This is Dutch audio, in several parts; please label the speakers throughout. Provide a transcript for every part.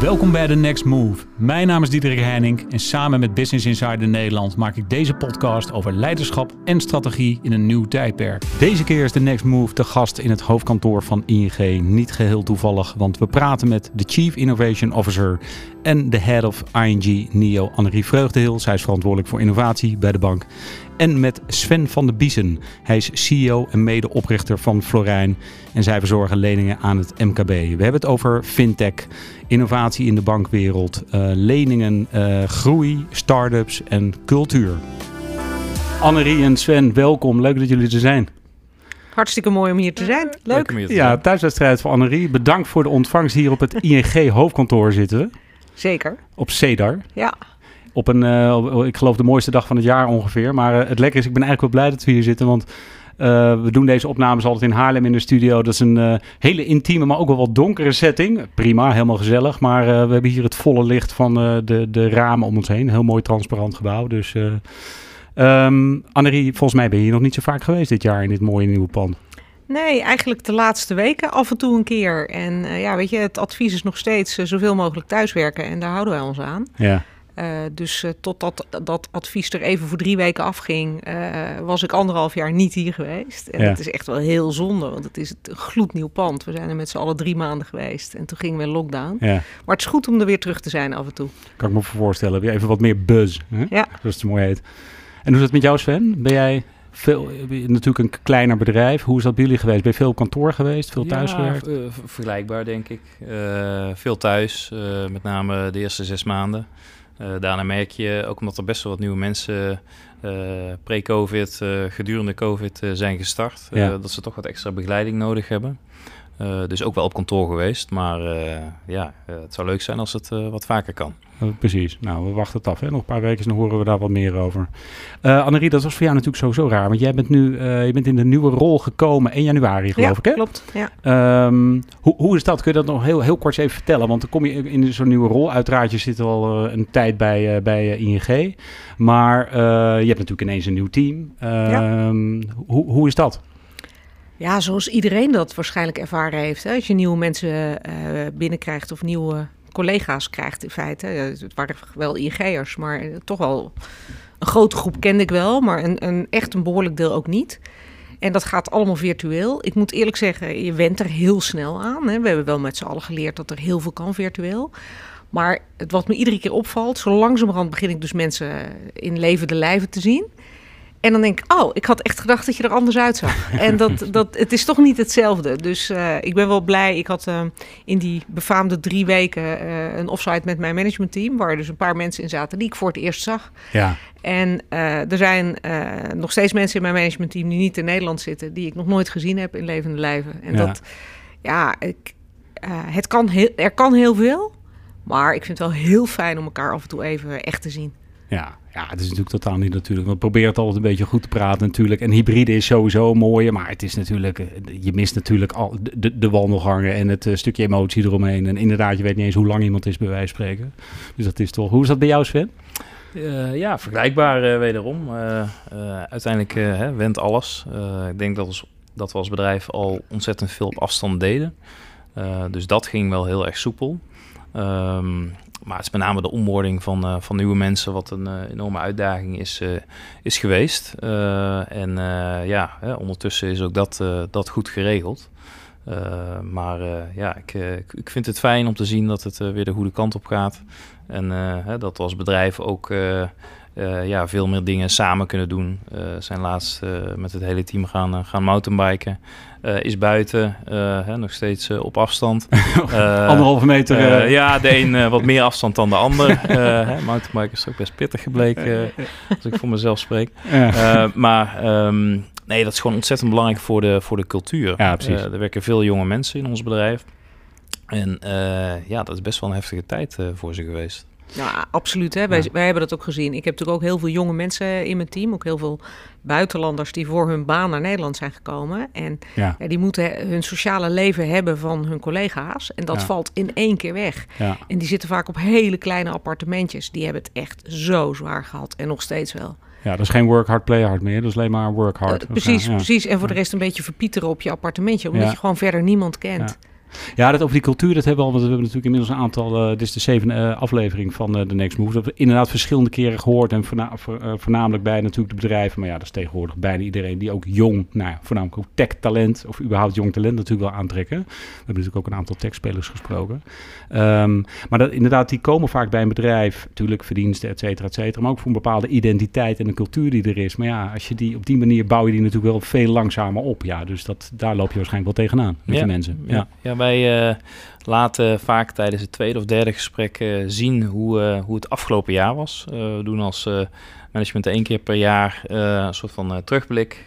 Speaker 1: Welkom bij The Next Move. Mijn naam is Diederik Heining en samen met Business Insider Nederland maak ik deze podcast over leiderschap en strategie in een nieuw tijdperk. Deze keer is The Next Move de gast in het hoofdkantoor van ING. Niet geheel toevallig, want we praten met de Chief Innovation Officer en de Head of ING Neo Annerie Vreugdehil. Zij is verantwoordelijk voor innovatie bij de bank. En met Sven van de Biesen. Hij is CEO en medeoprichter van Florijn. En zij verzorgen leningen aan het MKB. We hebben het over fintech, innovatie in de bankwereld, uh, leningen, uh, groei, start-ups en cultuur. Annerie en Sven, welkom. Leuk dat jullie er zijn.
Speaker 2: Hartstikke mooi om hier te zijn. Leuk.
Speaker 1: Leuk ja, thuiswedstrijd van Annerie. Bedankt voor de ontvangst hier op het ING hoofdkantoor zitten we.
Speaker 2: Zeker.
Speaker 1: Op Cedar.
Speaker 2: Ja
Speaker 1: op een, uh, ik geloof de mooiste dag van het jaar ongeveer. Maar uh, het lekker is, ik ben eigenlijk wel blij dat we hier zitten, want uh, we doen deze opnames altijd in Haarlem in de studio. Dat is een hele intieme, maar ook wel wat donkere setting. Prima, helemaal gezellig. Maar we hebben hier het volle licht van de, de ramen om ons heen. Heel mooi transparant gebouw. Dus um, Annerie, volgens mij ben je hier nog niet zo vaak geweest dit jaar in dit mooie nieuwe pand.
Speaker 2: Nee, eigenlijk de laatste weken af en toe een keer. En ja, weet je, het advies is nog steeds zoveel mogelijk thuiswerken. En daar houden wij ons aan.
Speaker 1: Ja.
Speaker 2: Uh, dus uh, totdat dat advies er even voor drie weken afging, uh, was ik anderhalf jaar niet hier geweest. En ja. dat is echt wel heel zonde, want het is een gloednieuw pand. We zijn er met z'n allen drie maanden geweest en toen gingen we in lockdown.
Speaker 1: Ja.
Speaker 2: Maar het is goed om er weer terug te zijn af en toe.
Speaker 1: Kan ik me voorstellen. Weer even wat meer buzz, hè?
Speaker 2: Ja.
Speaker 1: zoals het mooi heet. En hoe is het met jou Sven? Ben jij veel, natuurlijk een kleiner bedrijf. Hoe is dat bij jullie geweest? Ben je veel op kantoor geweest? Veel thuiswerk?
Speaker 3: Ja, vergelijkbaar denk ik. veel thuis, met name de eerste zes maanden. Uh, daarna merk je, ook omdat er best wel wat nieuwe mensen uh, pre-COVID, uh, gedurende COVID zijn gestart,
Speaker 1: ja.
Speaker 3: dat ze toch wat extra begeleiding nodig hebben. dus ook wel op kantoor geweest, maar ja, het zou leuk zijn als het wat vaker kan.
Speaker 1: Precies. Nou, we wachten het af. Hè? Nog een paar weken dan horen we daar wat meer over. Annerie, dat was voor jou natuurlijk sowieso raar, want jij bent nu je bent in de nieuwe rol gekomen in januari, geloof
Speaker 2: ja,
Speaker 1: ik, hè?
Speaker 2: klopt. Ja.
Speaker 1: Um, hoe, hoe is dat? Kun je dat nog heel, heel kort even vertellen? Want dan kom je in zo'n nieuwe rol. Uiteraard, je zit al uh, een tijd bij, uh, bij ING. Maar uh, je hebt natuurlijk ineens een nieuw team.
Speaker 2: Ja.
Speaker 1: Hoe, hoe is dat?
Speaker 2: Ja, zoals iedereen dat waarschijnlijk ervaren heeft. Hè? Als je nieuwe mensen binnenkrijgt of nieuwe collega's krijgt in feite. Het waren wel ING'ers, maar toch wel een grote groep kende ik wel. Maar een, een, echt een behoorlijk deel ook niet. En dat gaat allemaal virtueel. Ik moet eerlijk zeggen, je went er heel snel aan. Hè. We hebben wel met z'n allen geleerd dat er heel veel kan virtueel. Maar het, wat me iedere keer opvalt, zo langzamerhand begin ik dus mensen in levende lijven te zien. En dan denk ik, oh, ik had echt gedacht dat je er anders uitzag. en dat, dat, het is toch niet hetzelfde. Dus uh, ik ben wel blij. Ik had uh, in die befaamde drie weken uh, een offsite met mijn managementteam... waar dus een paar mensen in zaten die ik voor het eerst zag.
Speaker 1: Ja.
Speaker 2: En er zijn nog steeds mensen in mijn managementteam die niet in Nederland zitten... die ik nog nooit gezien heb in levende lijven. En
Speaker 1: Ja.
Speaker 2: dat, ja, ik, het kan heel, er kan heel veel... maar ik vind het wel heel fijn om elkaar af en toe even echt te zien.
Speaker 1: Ja, ja, het is natuurlijk totaal niet natuurlijk. We proberen het altijd een beetje goed te praten natuurlijk. En hybride is sowieso mooi, maar het is natuurlijk... eh, Je mist natuurlijk al de, de wandelgangen en het uh, stukje emotie eromheen. En inderdaad, je weet niet eens hoe lang iemand is bij wijze van spreken. Dus dat is toch... Hoe is dat bij jou, Sven?
Speaker 3: Uh, ja, vergelijkbaar uh, wederom. Uiteindelijk hè, went alles. ik denk dat, dat we als bedrijf al ontzettend veel op afstand deden. dus dat ging wel heel erg soepel. Um, maar het is met name de onboarding van, uh, van nieuwe mensen wat een uh, enorme uitdaging is, uh, is geweest. en ja, hè, ondertussen is ook dat, dat goed geregeld. maar ja, ik, ik vind het fijn om te zien dat het weer de goede kant op gaat. En hè, dat als bedrijf ook ja, veel meer dingen samen kunnen doen. We zijn laatst met het hele team gaan, gaan mountainbiken. Is buiten, hè, nog steeds op afstand.
Speaker 1: Anderhalve meter.
Speaker 3: ja, de een wat meer afstand dan de ander. Mountainbiken is ook best pittig gebleken, als ik voor mezelf spreek. Maar um, nee, dat is gewoon ontzettend belangrijk voor de, voor de cultuur.
Speaker 1: Ja, precies.
Speaker 3: er werken veel jonge mensen in ons bedrijf. En ja, dat is best wel een heftige tijd voor ze geweest.
Speaker 2: Ja, absoluut. Hè. Wij,
Speaker 1: Ja.
Speaker 2: wij hebben dat ook gezien. Ik heb natuurlijk ook heel veel jonge mensen in mijn team. Ook heel veel buitenlanders die voor hun baan naar Nederland zijn gekomen. En
Speaker 1: Ja.
Speaker 2: ja, die moeten hun sociale leven hebben van hun collega's. En dat valt in één keer weg. En die zitten vaak op hele kleine appartementjes. Die hebben het echt zo zwaar gehad. En nog steeds wel.
Speaker 1: ja, dat is geen work hard, play hard meer. Dat is alleen maar work hard.
Speaker 2: Eh, precies, precies. En voor de rest een beetje verpieteren op je appartementje. Omdat je gewoon verder niemand kent.
Speaker 1: Ja, dat over die cultuur, dat hebben we al, want we hebben natuurlijk inmiddels een aantal, uh, dit is de zevende uh, aflevering van uh, The Next Move, dat we inderdaad verschillende keren gehoord en voorna voornamelijk bij natuurlijk de bedrijven, maar ja, dat is tegenwoordig bijna iedereen die ook jong, nou ja, voornamelijk ook tech-talent of überhaupt jong talent natuurlijk wel aantrekken. We hebben natuurlijk ook een aantal tech-spelers gesproken. Um, maar dat, inderdaad, die komen vaak bij een bedrijf, natuurlijk verdiensten, et cetera, et cetera, maar ook voor een bepaalde identiteit en een cultuur die er is. Maar ja, als je die op die manier bouw je die natuurlijk wel veel langzamer op. Ja, dus dat, daar loop je waarschijnlijk wel tegenaan met
Speaker 3: ja,
Speaker 1: die mensen.
Speaker 3: Ja, ja wij uh, laten vaak tijdens het tweede of derde gesprek uh, zien hoe, uh, hoe het afgelopen jaar was. we doen als management één keer per jaar een soort van terugblik.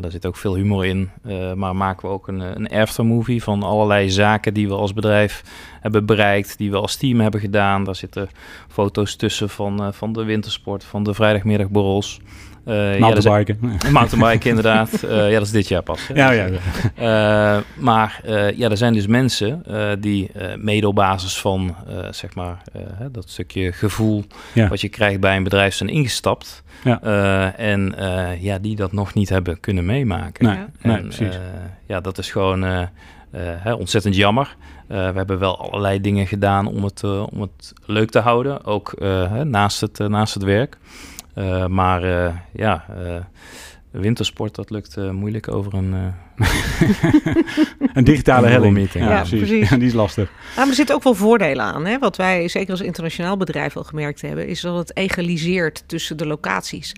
Speaker 3: Daar zit ook veel humor in. Maar maken we ook een, een aftermovie van allerlei zaken die we als bedrijf hebben bereikt, die we als team hebben gedaan. Daar zitten foto's tussen van, van de wintersport, van de vrijdagmiddagborrels.
Speaker 1: Uh, mountainbiken.
Speaker 3: Ja, mountainbiken, inderdaad. Uh, ja, dat is dit jaar pas. Hè?
Speaker 1: Ja, ja.
Speaker 3: Uh, maar ja, er zijn dus mensen die mede op basis van, zeg maar, dat stukje gevoel ja. wat je krijgt bij een bedrijf zijn ingestapt. Ja. en ja, die dat nog niet hebben kunnen meemaken.
Speaker 1: Nee,
Speaker 3: en,
Speaker 1: nee precies.
Speaker 3: ja, dat is gewoon hè, ontzettend jammer. we hebben wel allerlei dingen gedaan om het, om het leuk te houden, ook naast, het, naast het werk. Uh, maar uh, ja, uh, wintersport, dat lukt moeilijk over een...
Speaker 1: een digitale helling.
Speaker 2: Meeting. Ja, ja, precies.
Speaker 1: die is lastig.
Speaker 2: Maar er zitten ook wel voordelen aan. Hè? Wat wij zeker als internationaal bedrijf al gemerkt hebben... is dat het egaliseert tussen de locaties.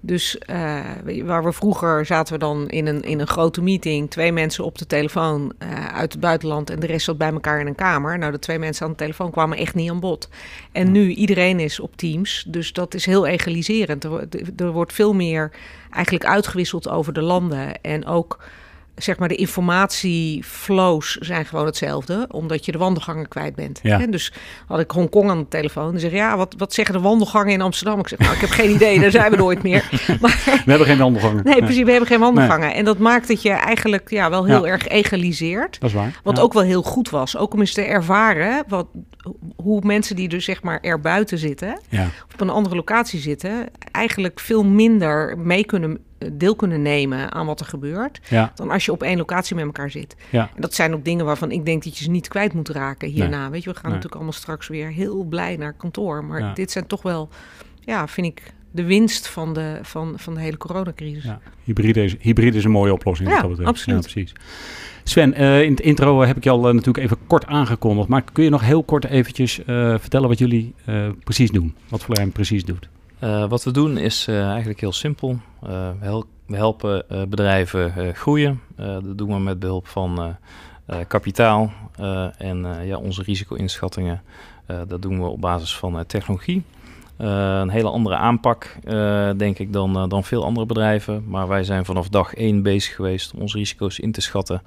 Speaker 2: Dus uh, waar we vroeger zaten we dan in een, in een grote meeting, twee mensen op de telefoon uh, uit het buitenland en de rest zat bij elkaar in een kamer. Nou, de twee mensen aan de telefoon kwamen echt niet aan bod. En nu iedereen is op Teams, dus dat is heel egaliserend. Er, er wordt veel meer eigenlijk uitgewisseld over de landen en ook zeg maar, de informatieflows zijn gewoon hetzelfde, omdat je de wandelgangen kwijt bent.
Speaker 1: Ja.
Speaker 2: Dus had ik Hongkong aan de telefoon. Die zeg ja, wat, wat zeggen de wandelgangen in Amsterdam? Ik zeg, nou, ik heb geen idee, daar zijn we nooit meer.
Speaker 1: Maar, we hebben geen wandelgangen.
Speaker 2: Nee, precies, we hebben geen wandelgangen. Nee. En dat maakt dat je eigenlijk ja, wel heel ja. erg egaliseert.
Speaker 1: Dat is waar.
Speaker 2: Wat ook wel heel goed was, ook om eens te ervaren wat, hoe mensen die dus zeg maar er buiten zitten, op een andere locatie zitten, eigenlijk veel minder mee kunnen deel kunnen nemen aan wat er gebeurt.
Speaker 1: Ja.
Speaker 2: Dan als je op één locatie met elkaar zit.
Speaker 1: Ja.
Speaker 2: En dat zijn ook dingen waarvan ik denk dat je ze niet kwijt moet raken hierna. Nee. Weet je, we gaan nee. natuurlijk allemaal straks weer heel blij naar kantoor. Maar
Speaker 1: ja.
Speaker 2: dit zijn toch wel, ja, vind ik de winst van de, van, van de hele coronacrisis.
Speaker 1: Ja. Hybride, is, hybride is een mooie oplossing.
Speaker 2: Ja,
Speaker 1: dat
Speaker 2: absoluut.
Speaker 1: Ja, precies. Sven, uh, in het intro heb ik je al uh, natuurlijk even kort aangekondigd. Maar kun je nog heel kort eventjes uh, vertellen wat jullie precies doen? Wat Flame precies doet?
Speaker 3: Uh, wat we doen is uh, eigenlijk heel simpel. Uh, we, hel we, helpen bedrijven groeien. dat doen we met behulp van kapitaal en ja, onze risico-inschattingen. dat doen we op basis van technologie. een hele andere aanpak, denk ik, dan, dan veel andere bedrijven. Maar wij zijn vanaf dag één bezig geweest om onze risico's in te schatten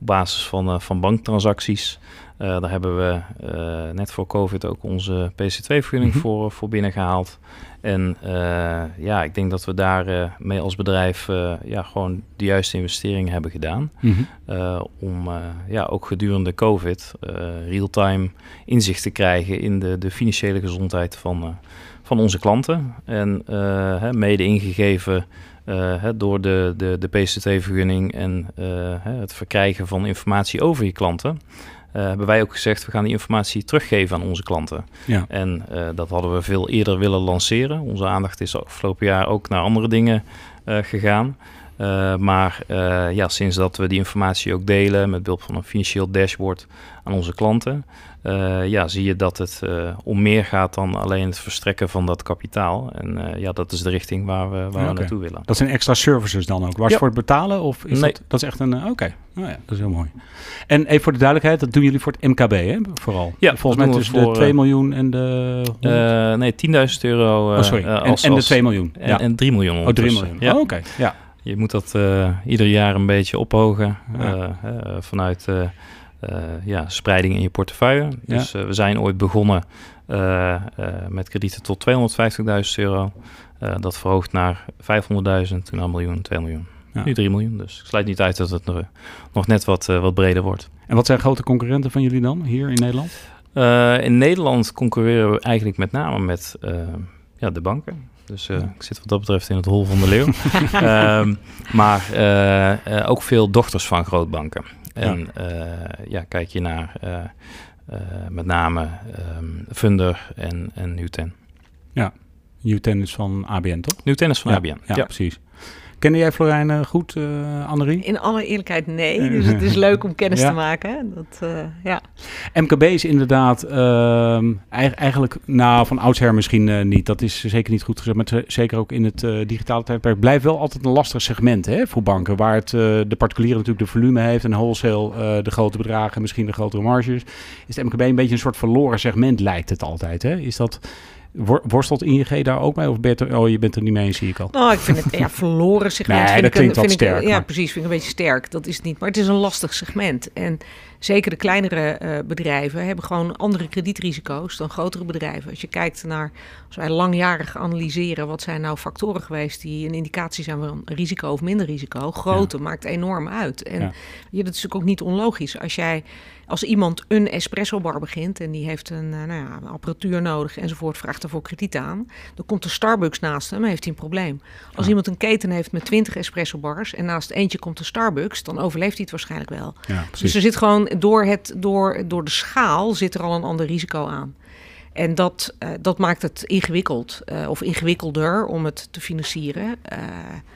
Speaker 3: op basis van, van banktransacties. Uh, daar hebben we uh, net voor COVID ook onze PC2-vergunning mm -hmm. voor, voor binnengehaald. En uh, ja, ik denk dat we daar mee als bedrijf ja, gewoon de juiste investeringen hebben gedaan.
Speaker 1: Mm
Speaker 3: -hmm. om ja, ook gedurende COVID real-time inzicht te krijgen in de, de financiële gezondheid van, van onze klanten. En hè, mede ingegeven uh, door de, de, de PCT-vergunning en het verkrijgen van informatie over je klanten. Uh, hebben wij ook gezegd, we gaan die informatie teruggeven aan onze klanten.
Speaker 1: Ja.
Speaker 3: En dat hadden we veel eerder willen lanceren. Onze aandacht is afgelopen jaar ook naar andere dingen gegaan. Maar ja, sinds dat we die informatie ook delen met behulp van een financieel dashboard aan onze klanten, uh, ja, zie je dat het om meer gaat dan alleen het verstrekken van dat kapitaal. En ja, dat is de richting waar we, waar
Speaker 1: ja, okay.
Speaker 3: we naartoe willen.
Speaker 1: Dat zijn extra services dan ook? Waar ja. voor het betalen? Of is
Speaker 3: nee.
Speaker 1: dat, dat is echt een... Oké, okay. oh, ja, dat is heel mooi. En even voor de duidelijkheid, dat doen jullie voor het MKB, hè? Vooral.
Speaker 3: Ja,
Speaker 1: Volgens mij tussen voor, de 2 miljoen en de...
Speaker 3: nee, 10.000 euro
Speaker 1: oh, sorry. En,
Speaker 3: als,
Speaker 1: en, de 2 miljoen.
Speaker 3: En, ja. en 3 miljoen.
Speaker 1: Oh, 3 miljoen.
Speaker 3: Ja.
Speaker 1: Oh, oké, ja.
Speaker 3: Je moet dat ieder jaar een beetje ophogen vanuit... Uh, ja, spreiding in je portefeuille. Dus we zijn ooit begonnen met kredieten tot 250.000 euro. dat verhoogt naar 500.000, toen naar een miljoen, 2 miljoen.
Speaker 1: Ja.
Speaker 3: Nu 3 miljoen, dus ik sluit niet uit dat het nog, nog net wat, wat breder wordt.
Speaker 1: En wat zijn grote concurrenten van jullie dan hier in Nederland?
Speaker 3: in Nederland concurreren we eigenlijk met name met ja, de banken. Dus uh, ja. ik zit wat dat betreft in het hol van de leeuw. um, maar uh, uh, ook veel dochters van grootbanken. En ja, kijk je naar met name um, Funder en, en Newten.
Speaker 1: Ja, Newten is van ABN, toch?
Speaker 3: Newten is van ABN,
Speaker 1: ja, precies. Kende jij Florijn uh, goed, uh, Annerie?
Speaker 2: In alle eerlijkheid nee. Dus het is leuk om kennis te maken. Dat, uh, ja.
Speaker 1: MKB is inderdaad ehm, eigenlijk, nou van oudsher misschien niet. Dat is zeker niet goed gezegd. Maar zeker ook in het digitale tijdperk blijft wel altijd een lastig segment hè, voor banken. Waar het, de particulier natuurlijk de volume heeft en wholesale de grote bedragen, misschien de grotere marges. Is het MKB een beetje een soort verloren segment lijkt het altijd. Hè? Is dat... Worstelt ING daar ook mee? Of ben je, oh, je bent er niet mee, zie ik al.
Speaker 2: Nou, ik vind het ja, verloren segment.
Speaker 1: Nee,
Speaker 2: vind
Speaker 1: dat
Speaker 2: ik
Speaker 1: klinkt
Speaker 2: een,
Speaker 1: vind sterk.
Speaker 2: Ik, ja, precies. Vind ik een beetje sterk. Dat is het niet. Maar het is een lastig segment. En zeker de kleinere uh, bedrijven hebben gewoon andere kredietrisico's dan grotere bedrijven. Als je kijkt naar, als wij langjarig analyseren, wat zijn nou factoren geweest die een indicatie zijn van risico of minder risico. Grootte maakt enorm uit. En ja. Ja, dat is natuurlijk ook niet onlogisch. Als jij als iemand een espresso bar begint en die heeft een, nou ja, apparatuur nodig enzovoort, vraagt ervoor krediet aan, dan komt de Starbucks naast hem, heeft hij een probleem. Als iemand een keten heeft met 20 espresso bars en naast eentje komt de Starbucks, dan overleeft hij het waarschijnlijk wel.
Speaker 1: Ja,
Speaker 2: dus er zit gewoon door, het, door, door de schaal zit er al een ander risico aan. En dat, uh, dat maakt het ingewikkeld uh, of ingewikkelder om het te financieren. Uh,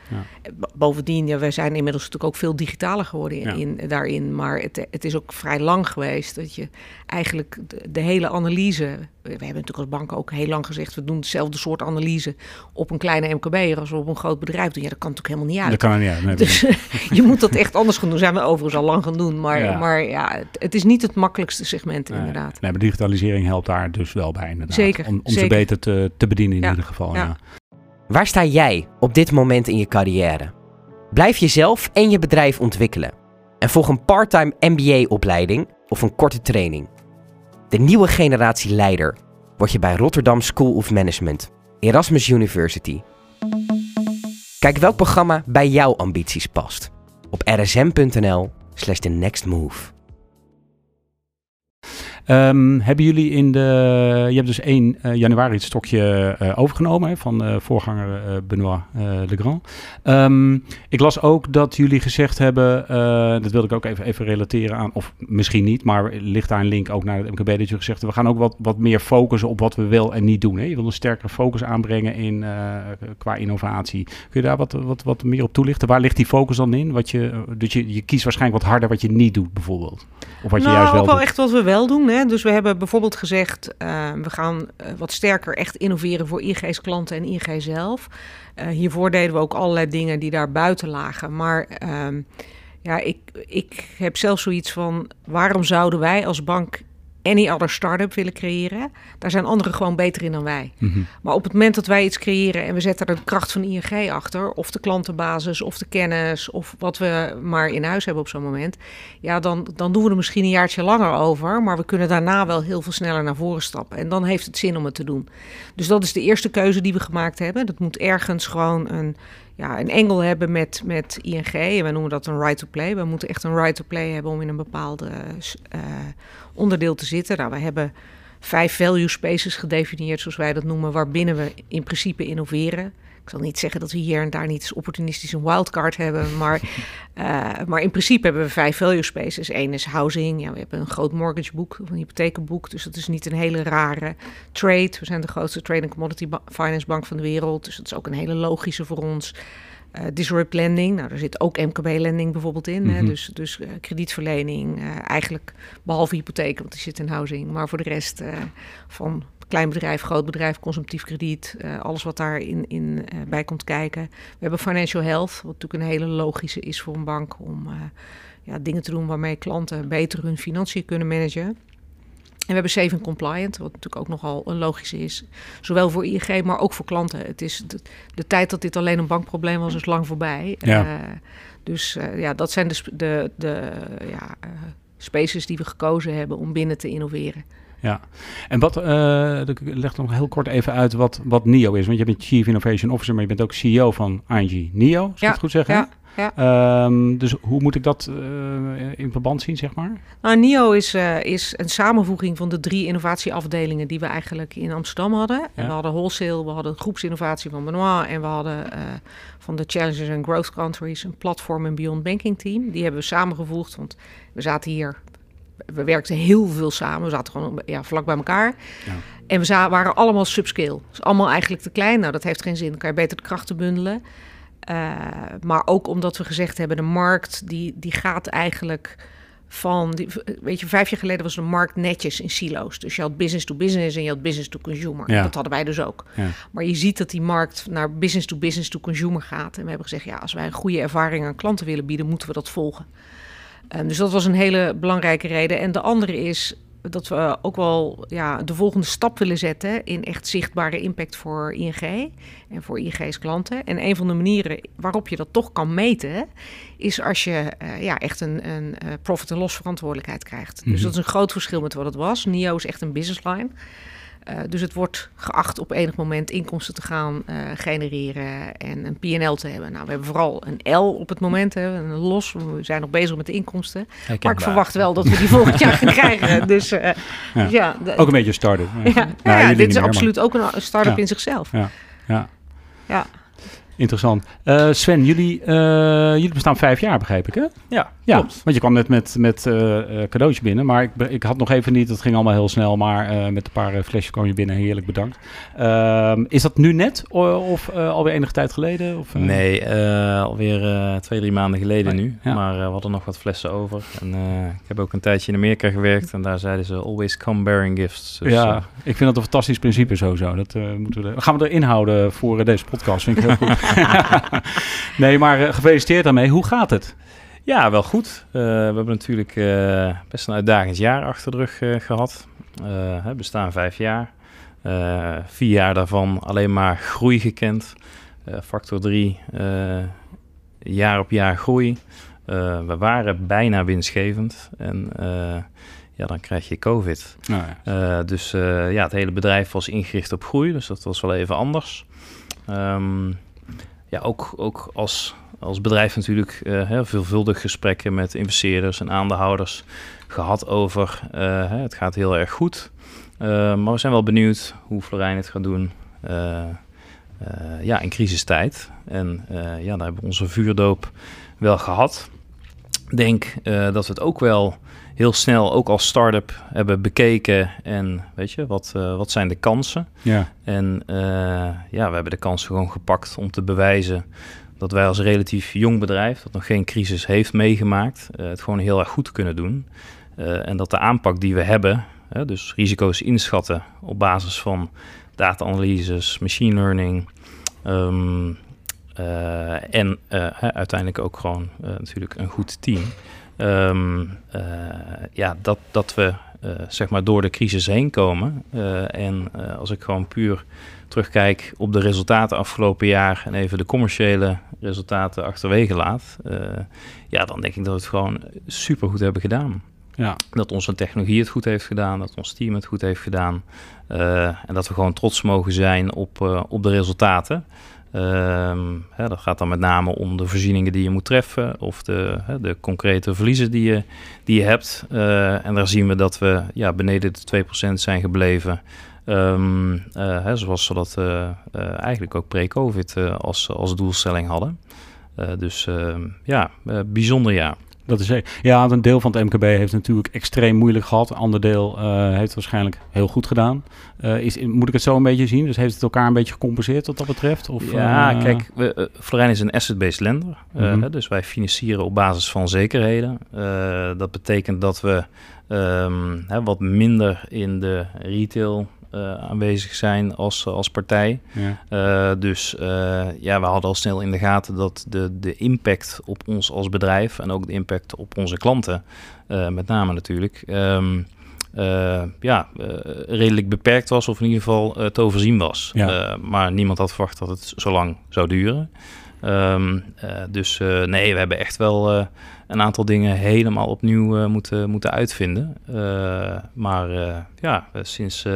Speaker 2: ja. Bovendien, ja, we zijn inmiddels natuurlijk ook veel digitaler geworden in, ja. daarin. Maar het, het, is ook vrij lang geweest dat je eigenlijk de, de, hele analyse. We hebben natuurlijk als bank ook heel lang gezegd: we doen hetzelfde soort analyse op een kleine MKB als we op een groot bedrijf doen. Ja, dat kan natuurlijk helemaal niet uit.
Speaker 1: Dat kan er niet uit. Nee,
Speaker 2: dus je moet dat echt anders gaan doen. Zijn we overigens al lang gaan doen. Maar ja, maar ja het, het is niet het makkelijkste segment,
Speaker 1: nee.
Speaker 2: inderdaad.
Speaker 1: Nee, maar digitalisering helpt daar dus wel bij, inderdaad.
Speaker 2: Zeker.
Speaker 1: Om, om
Speaker 2: zeker.
Speaker 1: ze beter te, te bedienen in ieder geval. Ja.
Speaker 4: Waar sta jij op dit moment in je carrière? Blijf jezelf en je bedrijf ontwikkelen. En volg een parttime MBA-opleiding of een korte training. De nieuwe generatie leider word je bij Rotterdam School of Management, Erasmus University. Kijk welk programma bij jouw ambities past op rsm.nl slash the next move.
Speaker 1: Um, hebben jullie in de. Je hebt dus 1 uh, januari het stokje uh, overgenomen hè, van uh, voorganger Benoît Legrand. Um, ik las ook dat jullie gezegd hebben. dat wilde ik ook even, even relateren aan. Of misschien niet, maar ligt daar een link ook naar het MKB. Dat je gezegd hebt. We gaan ook wat, wat meer focussen op wat we wel en niet doen. Hè? Je wil een sterkere focus aanbrengen in, qua innovatie. Kun je daar wat, wat, wat meer op toelichten? Waar ligt die focus dan in? Wat je, dus je, je kiest waarschijnlijk wat harder wat je niet doet, bijvoorbeeld. Of wat
Speaker 2: nou,
Speaker 1: je juist wel.
Speaker 2: ook wel
Speaker 1: doet.
Speaker 2: echt wat we wel doen. Hè? Dus we hebben bijvoorbeeld gezegd, uh, we gaan uh, wat sterker echt innoveren voor IG's klanten en IG zelf. Uh, hiervoor deden we ook allerlei dingen die daar buiten lagen. Maar ja, ik, ik heb zelf zoiets van, waarom zouden wij als bank any other start-up willen creëren. Daar zijn anderen gewoon beter in dan wij.
Speaker 1: Mhm.
Speaker 2: Maar op het moment dat wij iets creëren en we zetten er de kracht van ING achter, of de klantenbasis, of de kennis, of wat we maar in huis hebben op zo'n moment, ja, dan, dan doen we er misschien een jaartje langer over, maar we kunnen daarna wel heel veel sneller naar voren stappen. En dan heeft het zin om het te doen. Dus dat is de eerste keuze die we gemaakt hebben. Dat moet ergens gewoon een ja, een engel hebben met, met ING. We noemen dat een right to play. We moeten echt een right to play hebben om in een bepaalde uh, onderdeel te zitten. Nou, we hebben vijf value spaces gedefinieerd, zoals wij dat noemen, waarbinnen we in principe innoveren. Ik zal niet zeggen dat we hier en daar niet eens opportunistisch een wildcard hebben, maar, uh, maar in principe hebben we vijf value spaces. Eén is housing, ja, we hebben een groot mortgageboek, een hypothekenboek, dus dat is niet een hele rare trade. We zijn de grootste trade commodity finance bank van de wereld, dus dat is ook een hele logische voor ons. Uh, disrupt lending, nou, daar zit ook MKB-lending bijvoorbeeld in. Hè? Dus, dus uh, kredietverlening, uh, eigenlijk behalve hypotheken, want die zit in housing. Maar voor de rest van klein bedrijf, groot bedrijf, consumptief krediet, alles wat daarin in, bij komt kijken. We hebben financial health, wat natuurlijk een hele logische is voor een bank om ja, dingen te doen waarmee klanten beter hun financiën kunnen managen. En we hebben Saving Compliant, wat natuurlijk ook nogal een logische is. Zowel voor ING, maar ook voor klanten. Het is de, de tijd dat dit alleen een bankprobleem was, is lang voorbij.
Speaker 1: Ja.
Speaker 2: Uh, dus uh, ja, dat zijn de, de, de ja, uh, spaces die we gekozen hebben om binnen te innoveren.
Speaker 1: Ja, en wat, uh, ik leg nog heel kort even uit wat, wat NIO is. Want je bent Chief Innovation Officer, maar je bent ook CEO van ING NIO, als ik
Speaker 2: ja,
Speaker 1: het goed zeggen?
Speaker 2: Ja. Ja.
Speaker 1: Um, dus hoe moet ik dat uh, in verband zien, zeg maar?
Speaker 2: Nou, NIO is, uh, is een samenvoeging van de drie innovatieafdelingen die we eigenlijk in Amsterdam hadden. En we hadden wholesale, we hadden groepsinnovatie van Benoit en we hadden van de Challenges and Growth Countries een platform en beyond banking team. Die hebben we samengevoegd, want We zaten hier, we werkten heel veel samen. We zaten gewoon ja, vlak bij elkaar.
Speaker 1: Ja.
Speaker 2: En we waren allemaal subscale. Dus allemaal eigenlijk te klein. Nou, dat heeft geen zin. Dan kan je beter de krachten bundelen. Eh, maar ook omdat we gezegd hebben, de markt die, die gaat eigenlijk van... Die, weet je, vijf jaar geleden was de markt netjes in silo's. Dus je had business to business en je had business to consumer.
Speaker 1: Ja.
Speaker 2: Dat hadden wij dus ook.
Speaker 1: Ja.
Speaker 2: Maar je ziet dat die markt naar business to business to consumer gaat. En we hebben gezegd, ja, als wij een goede ervaring aan klanten willen bieden, moeten we dat volgen. Ehm, dus dat was een hele belangrijke reden. En de andere is dat we ook wel ja, de volgende stap willen zetten in echt zichtbare impact voor ING en voor ING's klanten. En een van de manieren waarop je dat toch kan meten, is als je eh, ja, echt een, een eh, profit- en loss verantwoordelijkheid krijgt.
Speaker 1: Mhm.
Speaker 2: Dus dat is een groot verschil met wat het was. NIO is echt een business line. Eh, dus het wordt geacht op enig moment inkomsten te gaan eh, genereren en een PNL te hebben. Nou, we hebben vooral een L op het moment, hè, een los. We zijn nog bezig met de inkomsten. Maar ik verwacht wel dat we die volgend jaar gaan krijgen. Dus eh,
Speaker 1: Ja. Ook een beetje een start-up.
Speaker 2: ja,
Speaker 1: Nou,
Speaker 2: ja, dit is
Speaker 1: meer, maar-
Speaker 2: absoluut ook een start-up in zichzelf.
Speaker 1: Ja.
Speaker 2: Ja.
Speaker 1: Interessant. Eh, Sven, jullie, eh, jullie bestaan vijf jaar, begreep ik, hè?
Speaker 3: Ja,
Speaker 1: Ja,
Speaker 3: klopt.
Speaker 1: want je kwam net met, met eh, cadeautje binnen, maar ik, ik had nog even niet, dat ging allemaal heel snel, maar met een paar flesjes kwam je binnen, heerlijk bedankt. Ehm, is dat nu net of alweer enige tijd geleden? Of?
Speaker 3: Nee, alweer twee, drie maanden geleden
Speaker 1: Nee,
Speaker 3: nu.
Speaker 1: ja.
Speaker 3: Maar we hadden nog wat flessen over. En ik heb ook een tijdje in Amerika gewerkt. En daar zeiden ze always come bearing gifts. Dus,
Speaker 1: ja, ik vind dat een fantastisch principe sowieso. Dat moeten we, gaan we erin houden voor deze podcast, vind ik heel goed. nee, maar eh, gefeliciteerd daarmee. Hoe gaat het?
Speaker 3: ja, wel goed. Eh, we hebben natuurlijk eh, best een uitdagend jaar achter de rug eh, gehad. Eh, hè, bestaan vijf jaar. Vier jaar daarvan alleen maar groei gekend. Factor drie, eh, jaar op jaar groei. We waren bijna winstgevend. En ja, dan krijg je COVID.
Speaker 1: Nou, ja.
Speaker 3: Dus ja, het hele bedrijf was ingericht op groei, dus dat was wel even anders. Ehm, ja, ook, ook als, als bedrijf natuurlijk heel veelvuldig gesprekken met investeerders en aandeelhouders gehad over eh, het gaat heel erg goed. Eh, maar we zijn wel benieuwd hoe Florijn het gaat doen ja, in crisistijd. En ja, daar hebben we onze vuurdoop wel gehad. Ik denk dat we het ook wel heel snel, ook als start-up, hebben bekeken. En weet je, wat, eh, wat zijn de kansen?
Speaker 1: ja.
Speaker 3: En eh, ja, we hebben de kansen gewoon gepakt om te bewijzen dat wij als relatief jong bedrijf, dat nog geen crisis heeft meegemaakt, eh, het gewoon heel erg goed kunnen doen. En dat de aanpak die we hebben, dus risico's inschatten op basis van data-analyses, machine learning, ehm, eh, en uiteindelijk ook gewoon natuurlijk een goed team. Ehm, eh, ja, dat, dat we eh, zeg maar door de crisis heen komen. Eh, en als ik gewoon puur terugkijk op de resultaten afgelopen jaar en even de commerciële resultaten achterwege laat, ja, dan denk ik dat we het gewoon super goed hebben gedaan.
Speaker 1: ja.
Speaker 3: Dat onze technologie het goed heeft gedaan, dat ons team het goed heeft gedaan. en dat we gewoon trots mogen zijn op, op de resultaten. Ehm, hè, dat gaat dan met name om de voorzieningen die je moet treffen of de, hè, de concrete verliezen die je, die je hebt. Eh, en daar zien we dat we ja, beneden de 2% zijn gebleven. Ehm, eh, hè, zoals we dat eh, eigenlijk ook pre-COVID als, als doelstelling hadden. Dus ehm, ja, bijzonder jaar.
Speaker 1: Dat is zeker. Ja, een deel van het MKB heeft natuurlijk extreem moeilijk gehad. Een ander deel eh, heeft het waarschijnlijk heel goed gedaan. Eh, is, moet ik het zo een beetje zien? Dus heeft het elkaar een beetje gecompenseerd wat dat betreft? Of,
Speaker 3: ja,
Speaker 1: eh,
Speaker 3: kijk, we, Florijn is een asset-based lender.
Speaker 1: Mhm.
Speaker 3: dus wij financieren op basis van zekerheden. Dat betekent dat we ehm, hè, wat minder in de retail eh, aanwezig zijn als, als partij.
Speaker 1: Ja.
Speaker 3: Eh, dus eh, ja, we hadden al snel in de gaten dat de, de impact op ons als bedrijf en ook de impact op onze klanten, eh, met name natuurlijk, ehm, eh, ja, eh, redelijk beperkt was of in ieder geval eh, te overzien was.
Speaker 1: Ja.
Speaker 3: Eh, maar niemand had verwacht dat het zo lang zou duren. Ehm, eh, dus eh, nee, we hebben echt wel eh, een aantal dingen helemaal opnieuw moeten, moeten uitvinden. Maar ja, sinds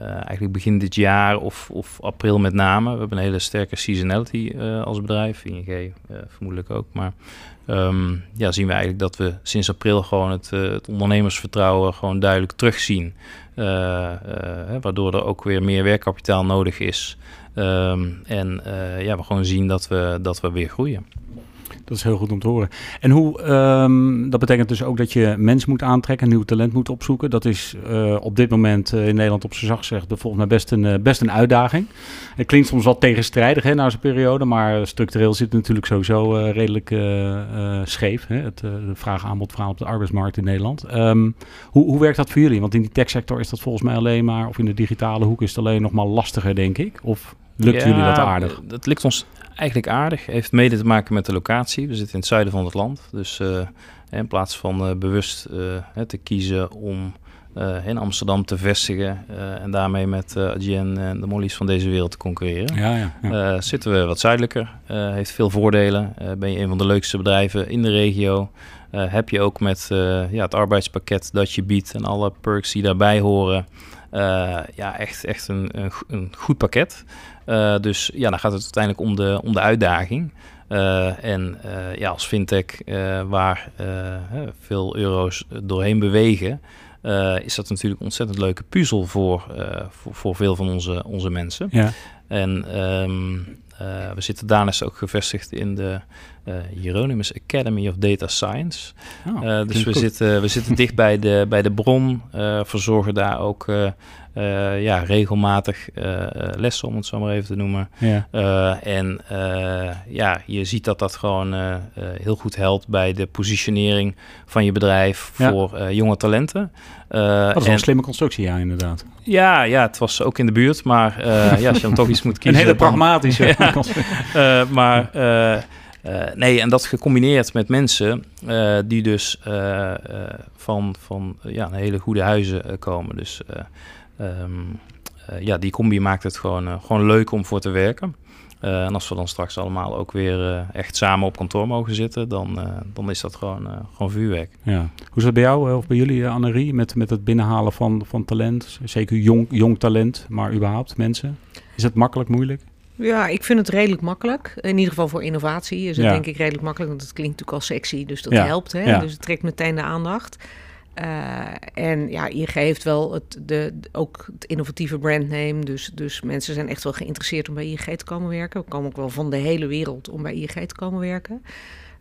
Speaker 3: eigenlijk begin dit jaar of, of april met name, we hebben een hele sterke seasonality als bedrijf, ING vermoedelijk ook. Maar ehm, ja, zien we eigenlijk dat we sinds april gewoon het, het ondernemersvertrouwen gewoon duidelijk terugzien. Waardoor er ook weer meer werkkapitaal nodig is. Ehm, en eh, ja, we gewoon zien dat we, dat we weer groeien.
Speaker 1: Dat is heel goed om te horen. En hoe, ehm, dat betekent dus ook dat je mensen moet aantrekken, nieuw talent moet opzoeken. Dat is uh, op dit moment uh, in Nederland op zijn zacht gezegd volgens mij best een, best een uitdaging. Het klinkt soms wat tegenstrijdig hè, na zo'n periode, maar structureel zit het natuurlijk sowieso redelijk scheef. Hè, het vraag-aanbod verhaal op de arbeidsmarkt in Nederland. Um, hoe, hoe werkt dat voor jullie? Want in die techsector is dat volgens mij alleen maar, of in de digitale hoek is het alleen nog maar lastiger, denk ik. Of lukt jullie dat aardig?
Speaker 3: Dat lukt ons eigenlijk aardig. Heeft mede te maken met de locatie. We zitten in het zuiden van het land. Dus uh, in plaats van uh, bewust uh, te kiezen om in Amsterdam te vestigen en daarmee met Adyen en de Mollies van deze wereld te concurreren, ja, ja, ja. zitten we wat zuidelijker. heeft veel voordelen. ben je een van de leukste bedrijven in de regio. heb je ook met ja, het arbeidspakket dat je biedt en alle perks die daarbij horen. ja, echt, echt een, een, een goed pakket. Uh, dus ja, dan gaat het uiteindelijk om de, om de uitdaging. Uh, en uh, ja, als fintech waar veel euro's doorheen bewegen, is dat natuurlijk een ontzettend leuke puzzel voor, voor, voor, veel van onze, onze mensen. Ja. En um, we zitten daarnaast ook gevestigd in de Hieronymus Academy of Data Science. Oh, dus we zitten, we zitten dicht bij de, bij de bron, verzorgen daar ook ja, regelmatig lessen, om het zo maar even te noemen. Ja. En ja, je ziet dat dat gewoon heel goed helpt bij de positionering van je bedrijf voor jonge talenten.
Speaker 1: dat is en, een slimme constructie, ja, inderdaad.
Speaker 3: Ja, ja, het was ook in de buurt, maar ja, als je dan toch iets moet kiezen...
Speaker 1: Een hele pragmatische.
Speaker 3: ja, maar... Uh, nee, en dat gecombineerd met mensen uh, die dus uh, van, van ja, een hele goede huizen komen. Dus uh, ja, die combi maakt het gewoon, gewoon leuk om voor te werken. En als we dan straks allemaal ook weer echt samen op kantoor mogen zitten, dan, dan is dat gewoon, gewoon vuurwerk.
Speaker 1: Ja. Hoe is dat bij jou of bij jullie, Annerie, met, met het binnenhalen van, van talent? Zeker jong, jong talent, maar überhaupt mensen. Is het makkelijk, moeilijk?
Speaker 2: Ja, ik vind het redelijk makkelijk. In ieder geval voor innovatie is het denk ik redelijk makkelijk. Want het klinkt natuurlijk al sexy, dus dat ja. helpt. Hè? Ja. Dus het trekt meteen de aandacht. Uh, en ja, ING heeft wel het, de, ook het innovatieve brandname. Dus, dus mensen zijn echt wel geïnteresseerd om bij ING te komen werken. We komen ook wel van de hele wereld om bij ING te komen werken.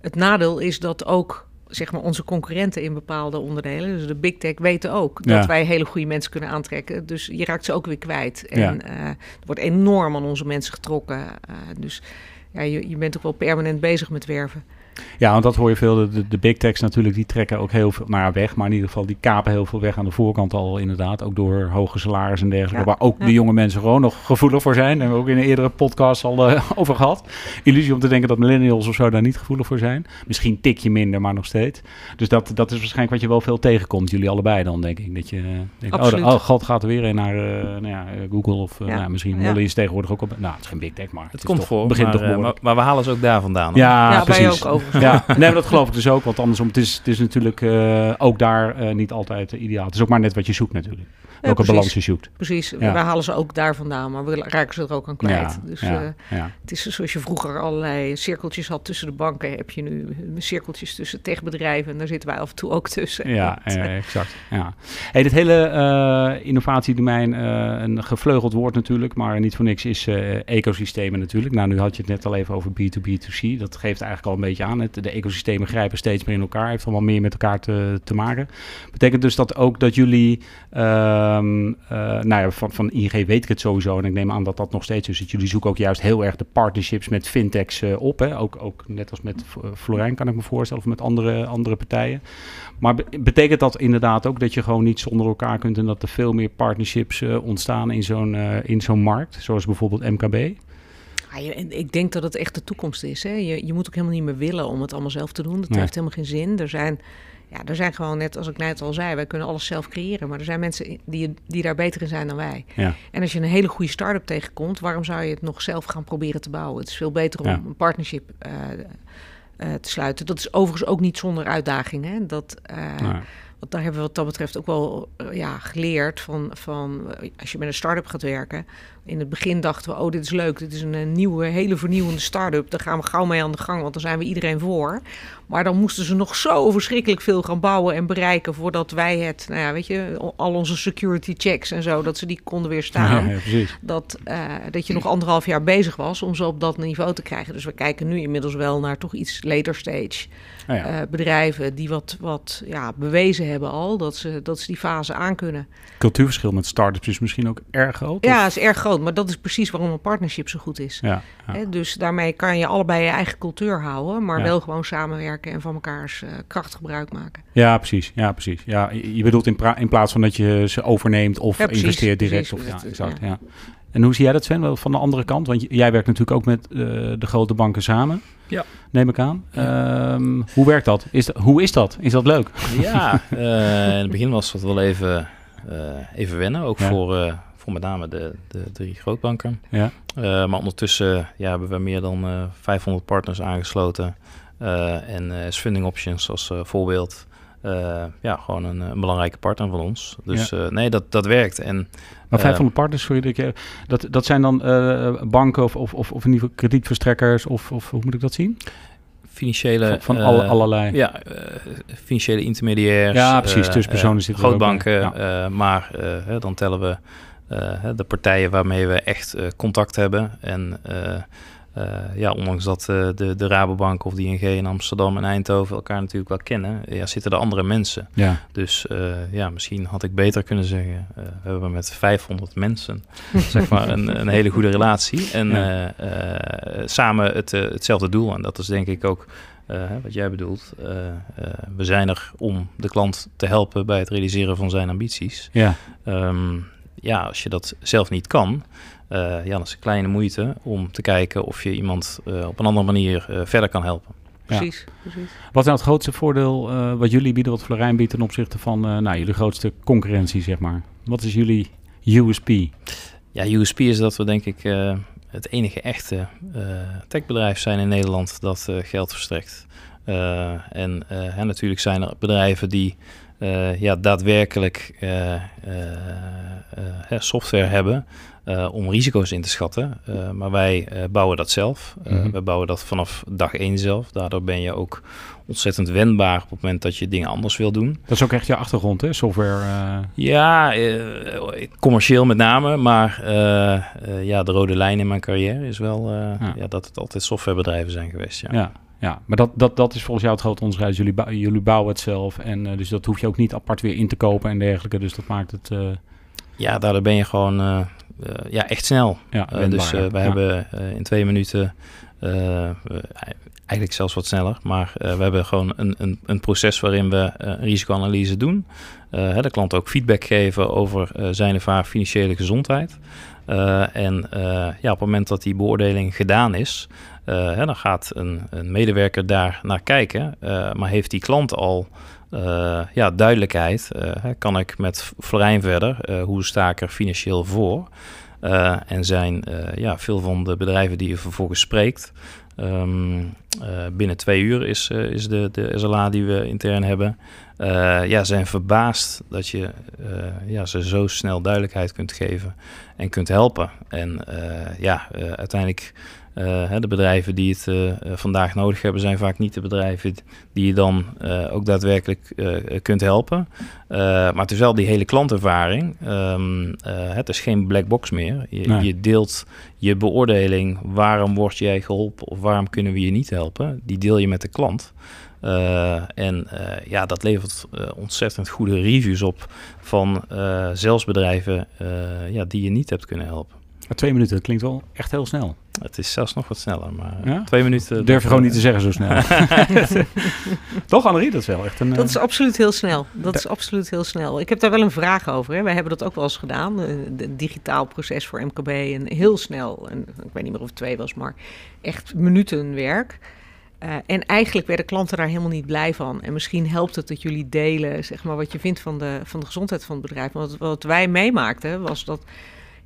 Speaker 2: Het nadeel is dat ook zeg maar, onze concurrenten in bepaalde onderdelen, dus de big tech, weten ook dat wij hele goede mensen kunnen aantrekken. Dus je raakt ze ook weer kwijt. En ja. uh, er wordt enorm aan onze mensen getrokken. Uh, dus ja, je, je bent ook wel permanent bezig met werven.
Speaker 1: Ja, want dat hoor je veel. De, de, big techs natuurlijk, die trekken ook heel veel naar weg. Maar in ieder geval, die kapen heel veel weg aan de voorkant al inderdaad. Ook door hoge salarissen en dergelijke. waar ook de jonge mensen gewoon nog gevoelig voor zijn. Daar hebben we ook in een eerdere podcast al uh, over gehad. Illusie om te denken dat millennials of zo daar niet gevoelig voor zijn. Misschien een tikje minder, maar nog steeds. Dus dat, dat is waarschijnlijk wat je wel veel tegenkomt. Jullie allebei dan, denk ik. Dat je denkt, oh, de, oh, god gaat er weer in naar uh, nou ja, Google of uh, nou, misschien Molly is tegenwoordig ook op. Nou, het is geen big tech, maar het,
Speaker 3: het komt
Speaker 1: toch,
Speaker 3: voor. Begint maar, toch maar, maar, we halen ze ook daar vandaan.
Speaker 1: Ja, ja precies.
Speaker 2: Ook over.
Speaker 1: Ja, nee, dat geloof ik dus ook. Want andersom, het is, het is natuurlijk uh, ook daar uh, niet altijd uh, ideaal. Het is ook maar net wat je zoekt natuurlijk. Welke ja, balans je zoekt.
Speaker 2: Precies, ja. wij halen ze ook daar vandaan, maar we raken ze er ook aan kwijt. Ja, dus het is zoals je vroeger allerlei cirkeltjes had tussen de banken, heb je nu cirkeltjes tussen techbedrijven en daar zitten wij af en toe ook tussen.
Speaker 1: Ja, exact. Ja. Hey, dit hele innovatiedomein, een gevleugeld woord natuurlijk, maar niet voor niks is ecosystemen natuurlijk. Nou, nu had je het net al even over B2B2C. Dat geeft eigenlijk al een beetje aan. De ecosystemen grijpen steeds meer in elkaar. Heeft allemaal meer met elkaar te, te maken. Betekent dus dat ook dat jullie, uh, uh, nou ja, van, van ING weet ik het sowieso. En ik neem aan dat dat nog steeds is. Dat jullie zoeken ook juist heel erg de partnerships met fintechs uh, op. Hè? Ook, ook net als met Florijn kan ik me voorstellen. Of met andere, andere partijen. Maar betekent dat inderdaad ook dat je gewoon niet zonder elkaar kunt. En dat er veel meer partnerships ontstaan in zo'n in zo'n markt. Zoals bijvoorbeeld MKB?
Speaker 2: Ja, ik denk dat het echt de toekomst is. Hè. Je, je moet ook helemaal niet meer willen om het allemaal zelf te doen. Dat nee. heeft helemaal geen zin. Er zijn, ja, er zijn gewoon, net als ik net al zei, wij kunnen alles zelf creëren. Maar er zijn mensen die, die daar beter in zijn dan wij. Ja. En als je een hele goede start-up tegenkomt, waarom zou je het nog zelf gaan proberen te bouwen? Het is veel beter om ja. een partnership uh, uh, te sluiten. Dat is overigens ook niet zonder uitdaging. Hè? Dat, uh, nee. Want daar hebben we wat dat betreft ook wel eh, ja, geleerd van, van eh, als je met een start-up gaat werken. In het begin dachten we, oh dit is leuk, dit is een, nieuwe, hele vernieuwende start-up. Daar gaan we gauw mee aan de gang, want daar zijn we iedereen voor. Maar dan moesten ze nog zo verschrikkelijk veel gaan bouwen en bereiken voordat wij het, nou ja, weet je, al onze security checks en zo, dat ze die konden weerstaan.
Speaker 1: Ja.
Speaker 2: Dat, eh, dat je nog anderhalf jaar bezig was om ze op dat niveau te krijgen. Dus we kijken nu inmiddels wel naar toch iets later stage
Speaker 1: ja.
Speaker 2: eh, bedrijven die wat, wat ja, bewezen hebben al dat ze, dat ze die fase aankunnen.
Speaker 1: Cultuurverschil met startups is misschien ook erg groot.
Speaker 2: Ja,
Speaker 1: of-
Speaker 2: is erg groot, maar dat is precies waarom een partnership zo goed is.
Speaker 1: ja, ja.
Speaker 2: Hè, dus daarmee kan je allebei je eigen cultuur houden, maar
Speaker 1: Ja.
Speaker 2: wel gewoon samenwerken en van mekaars eh, kracht gebruik maken.
Speaker 1: Ja, precies. Ja, precies. Ja, je bedoelt in, in plaats van dat je ze overneemt of
Speaker 2: Ja, precies,
Speaker 1: investeert direct.
Speaker 2: precies.
Speaker 1: Of, ja, exact.
Speaker 2: ja.
Speaker 1: Ja. En hoe zie jij dat, Sven, wel van de andere kant? Want jij werkt natuurlijk ook met eh, de grote banken samen,
Speaker 3: Ja.
Speaker 1: neem ik aan. Ehm, hoe werkt dat? Is dat? Hoe is dat? Is dat leuk?
Speaker 3: Ja, eh, in het begin was dat wel even, eh, even wennen. Ook
Speaker 1: Ja.
Speaker 3: voor, eh, voor met name de, de drie grootbanken.
Speaker 1: Ja.
Speaker 3: Eh, maar ondertussen ja, hebben we meer dan eh 500 partners aangesloten. Eh, en eh, Funding Options als eh, voorbeeld. eh, ja, gewoon een, een belangrijke partner van ons. Dus eh, nee, dat, dat werkt. En
Speaker 1: Maar
Speaker 3: Eh,
Speaker 1: 500 partners, sorry, dat, dat, dat zijn dan eh, banken of, of, of, of in ieder geval kredietverstrekkers of, of hoe moet ik dat zien?
Speaker 3: financiële...
Speaker 1: Van, van
Speaker 3: eh,
Speaker 1: alle, allerlei.
Speaker 3: Ja, eh, financiële intermediairs.
Speaker 1: Ja, precies.
Speaker 3: eh,
Speaker 1: Tussenpersonen
Speaker 3: eh,
Speaker 1: zitten.
Speaker 3: Grootbanken, eh, maar eh, dan tellen we eh, de partijen waarmee we echt eh, contact hebben. En eh, eh, ja, ondanks dat eh, de, de Rabobank of de ING in Amsterdam en Eindhoven elkaar natuurlijk wel kennen, ja, zitten er andere mensen.
Speaker 1: Ja.
Speaker 3: Dus eh, ja, misschien had ik beter kunnen zeggen, eh, we hebben met 500 mensen zeg maar een, een hele goede relatie. En
Speaker 1: Ja.
Speaker 3: eh, eh, samen het, eh, hetzelfde doel. En dat is denk ik ook eh, wat jij bedoelt. Eh, eh, we zijn er om de klant te helpen bij het realiseren van zijn ambities.
Speaker 1: Ja.
Speaker 3: Ehm, ja, als je dat zelf niet kan, eh, ja, dan is het een kleine moeite om te kijken of je iemand eh, op een andere manier eh, verder kan helpen.
Speaker 1: Ja.
Speaker 2: Precies, precies.
Speaker 1: Wat is nou het grootste voordeel eh, wat jullie bieden, wat Florijn biedt ten opzichte van eh, nou, jullie grootste concurrentie, zeg maar? Wat is jullie USP?
Speaker 3: Ja, USP is dat we denk ik eh, het enige echte eh, techbedrijf zijn in Nederland dat eh, geld verstrekt. Eh, en eh, hè, natuurlijk zijn er bedrijven die eh, ja, daadwerkelijk eh, eh, software hebben om risico's in te schatten. Maar wij bouwen dat zelf.
Speaker 1: Mhm.
Speaker 3: Wij bouwen dat vanaf dag één zelf. Daardoor ben je ook ontzettend wendbaar op het moment dat je dingen anders wil doen.
Speaker 1: Dat is ook echt je achtergrond, hè? Software.
Speaker 3: Ja, commercieel met name, maar ja, de rode lijn in mijn carrière is wel
Speaker 1: Ja.
Speaker 3: ja. dat het altijd softwarebedrijven zijn geweest. Ja.
Speaker 1: ja. Ja, maar dat, dat, dat is volgens jou het grote onderscheid. Jullie, bou- jullie bouwen het zelf en eh, dus dat hoef je ook niet apart weer in te kopen en dergelijke. Dus dat maakt het... eh,
Speaker 3: ja, daardoor ben je gewoon eh, ja, echt snel.
Speaker 1: ja,
Speaker 3: dus we
Speaker 1: Ja.
Speaker 3: hebben in twee minuten, eigenlijk zelfs wat sneller, maar we hebben gewoon een, een, een proces waarin we een risicoanalyse doen. De klant ook feedback geven over zijn of haar financiële gezondheid. En ja, op het moment dat die beoordeling gedaan is, hè, dan gaat een, een medewerker daar naar kijken. Eh, maar heeft die klant al eh, ja, duidelijkheid? Eh, kan ik met Florijn verder? Eh, hoe sta ik er financieel voor? Eh, en zijn eh, ja, veel van de bedrijven die je vervolgens spreekt. ehm, eh, binnen twee uur is, eh, is de, de SLA die we intern hebben. eh, ja, zijn verbaasd dat je eh, ja, ze zo snel duidelijkheid kunt geven en kunt helpen. En eh, ja, eh, uiteindelijk eh, hè, de bedrijven die het eh, eh, vandaag nodig hebben, zijn vaak niet de bedrijven die je dan eh, ook daadwerkelijk eh, kunt helpen. Eh, maar het is wel die hele klantervaring. Eh, het is geen black box meer. Je,
Speaker 1: Nee.
Speaker 3: je deelt je beoordeling. Waarom word jij geholpen of waarom kunnen we je niet helpen? Die deel je met de klant. Eh, en eh, ja, dat levert eh, ontzettend goede reviews op van eh, zelfs bedrijven eh, ja, die je niet hebt kunnen helpen.
Speaker 1: Twee minuten, dat klinkt wel echt heel snel.
Speaker 3: Het is zelfs nog wat sneller, maar eh,
Speaker 1: Ja?
Speaker 3: twee minuten...
Speaker 1: Durf je gewoon niet te zeggen zo snel. Toch, Annerie? Dat is wel echt een...
Speaker 2: Dat
Speaker 1: eh,
Speaker 2: is absoluut heel snel. Dat is absoluut heel snel. Ik heb daar wel een vraag over. Hè. Wij hebben dat ook wel eens gedaan. Een digitaal proces voor MKB. En heel snel. En ik weet niet meer of het twee was, maar echt minuten werk. Eh, en eigenlijk werden klanten daar helemaal niet blij van. En misschien helpt het dat jullie delen, zeg maar, wat je vindt van de, van de gezondheid van het bedrijf. Want wat, wat wij meemaakten, was dat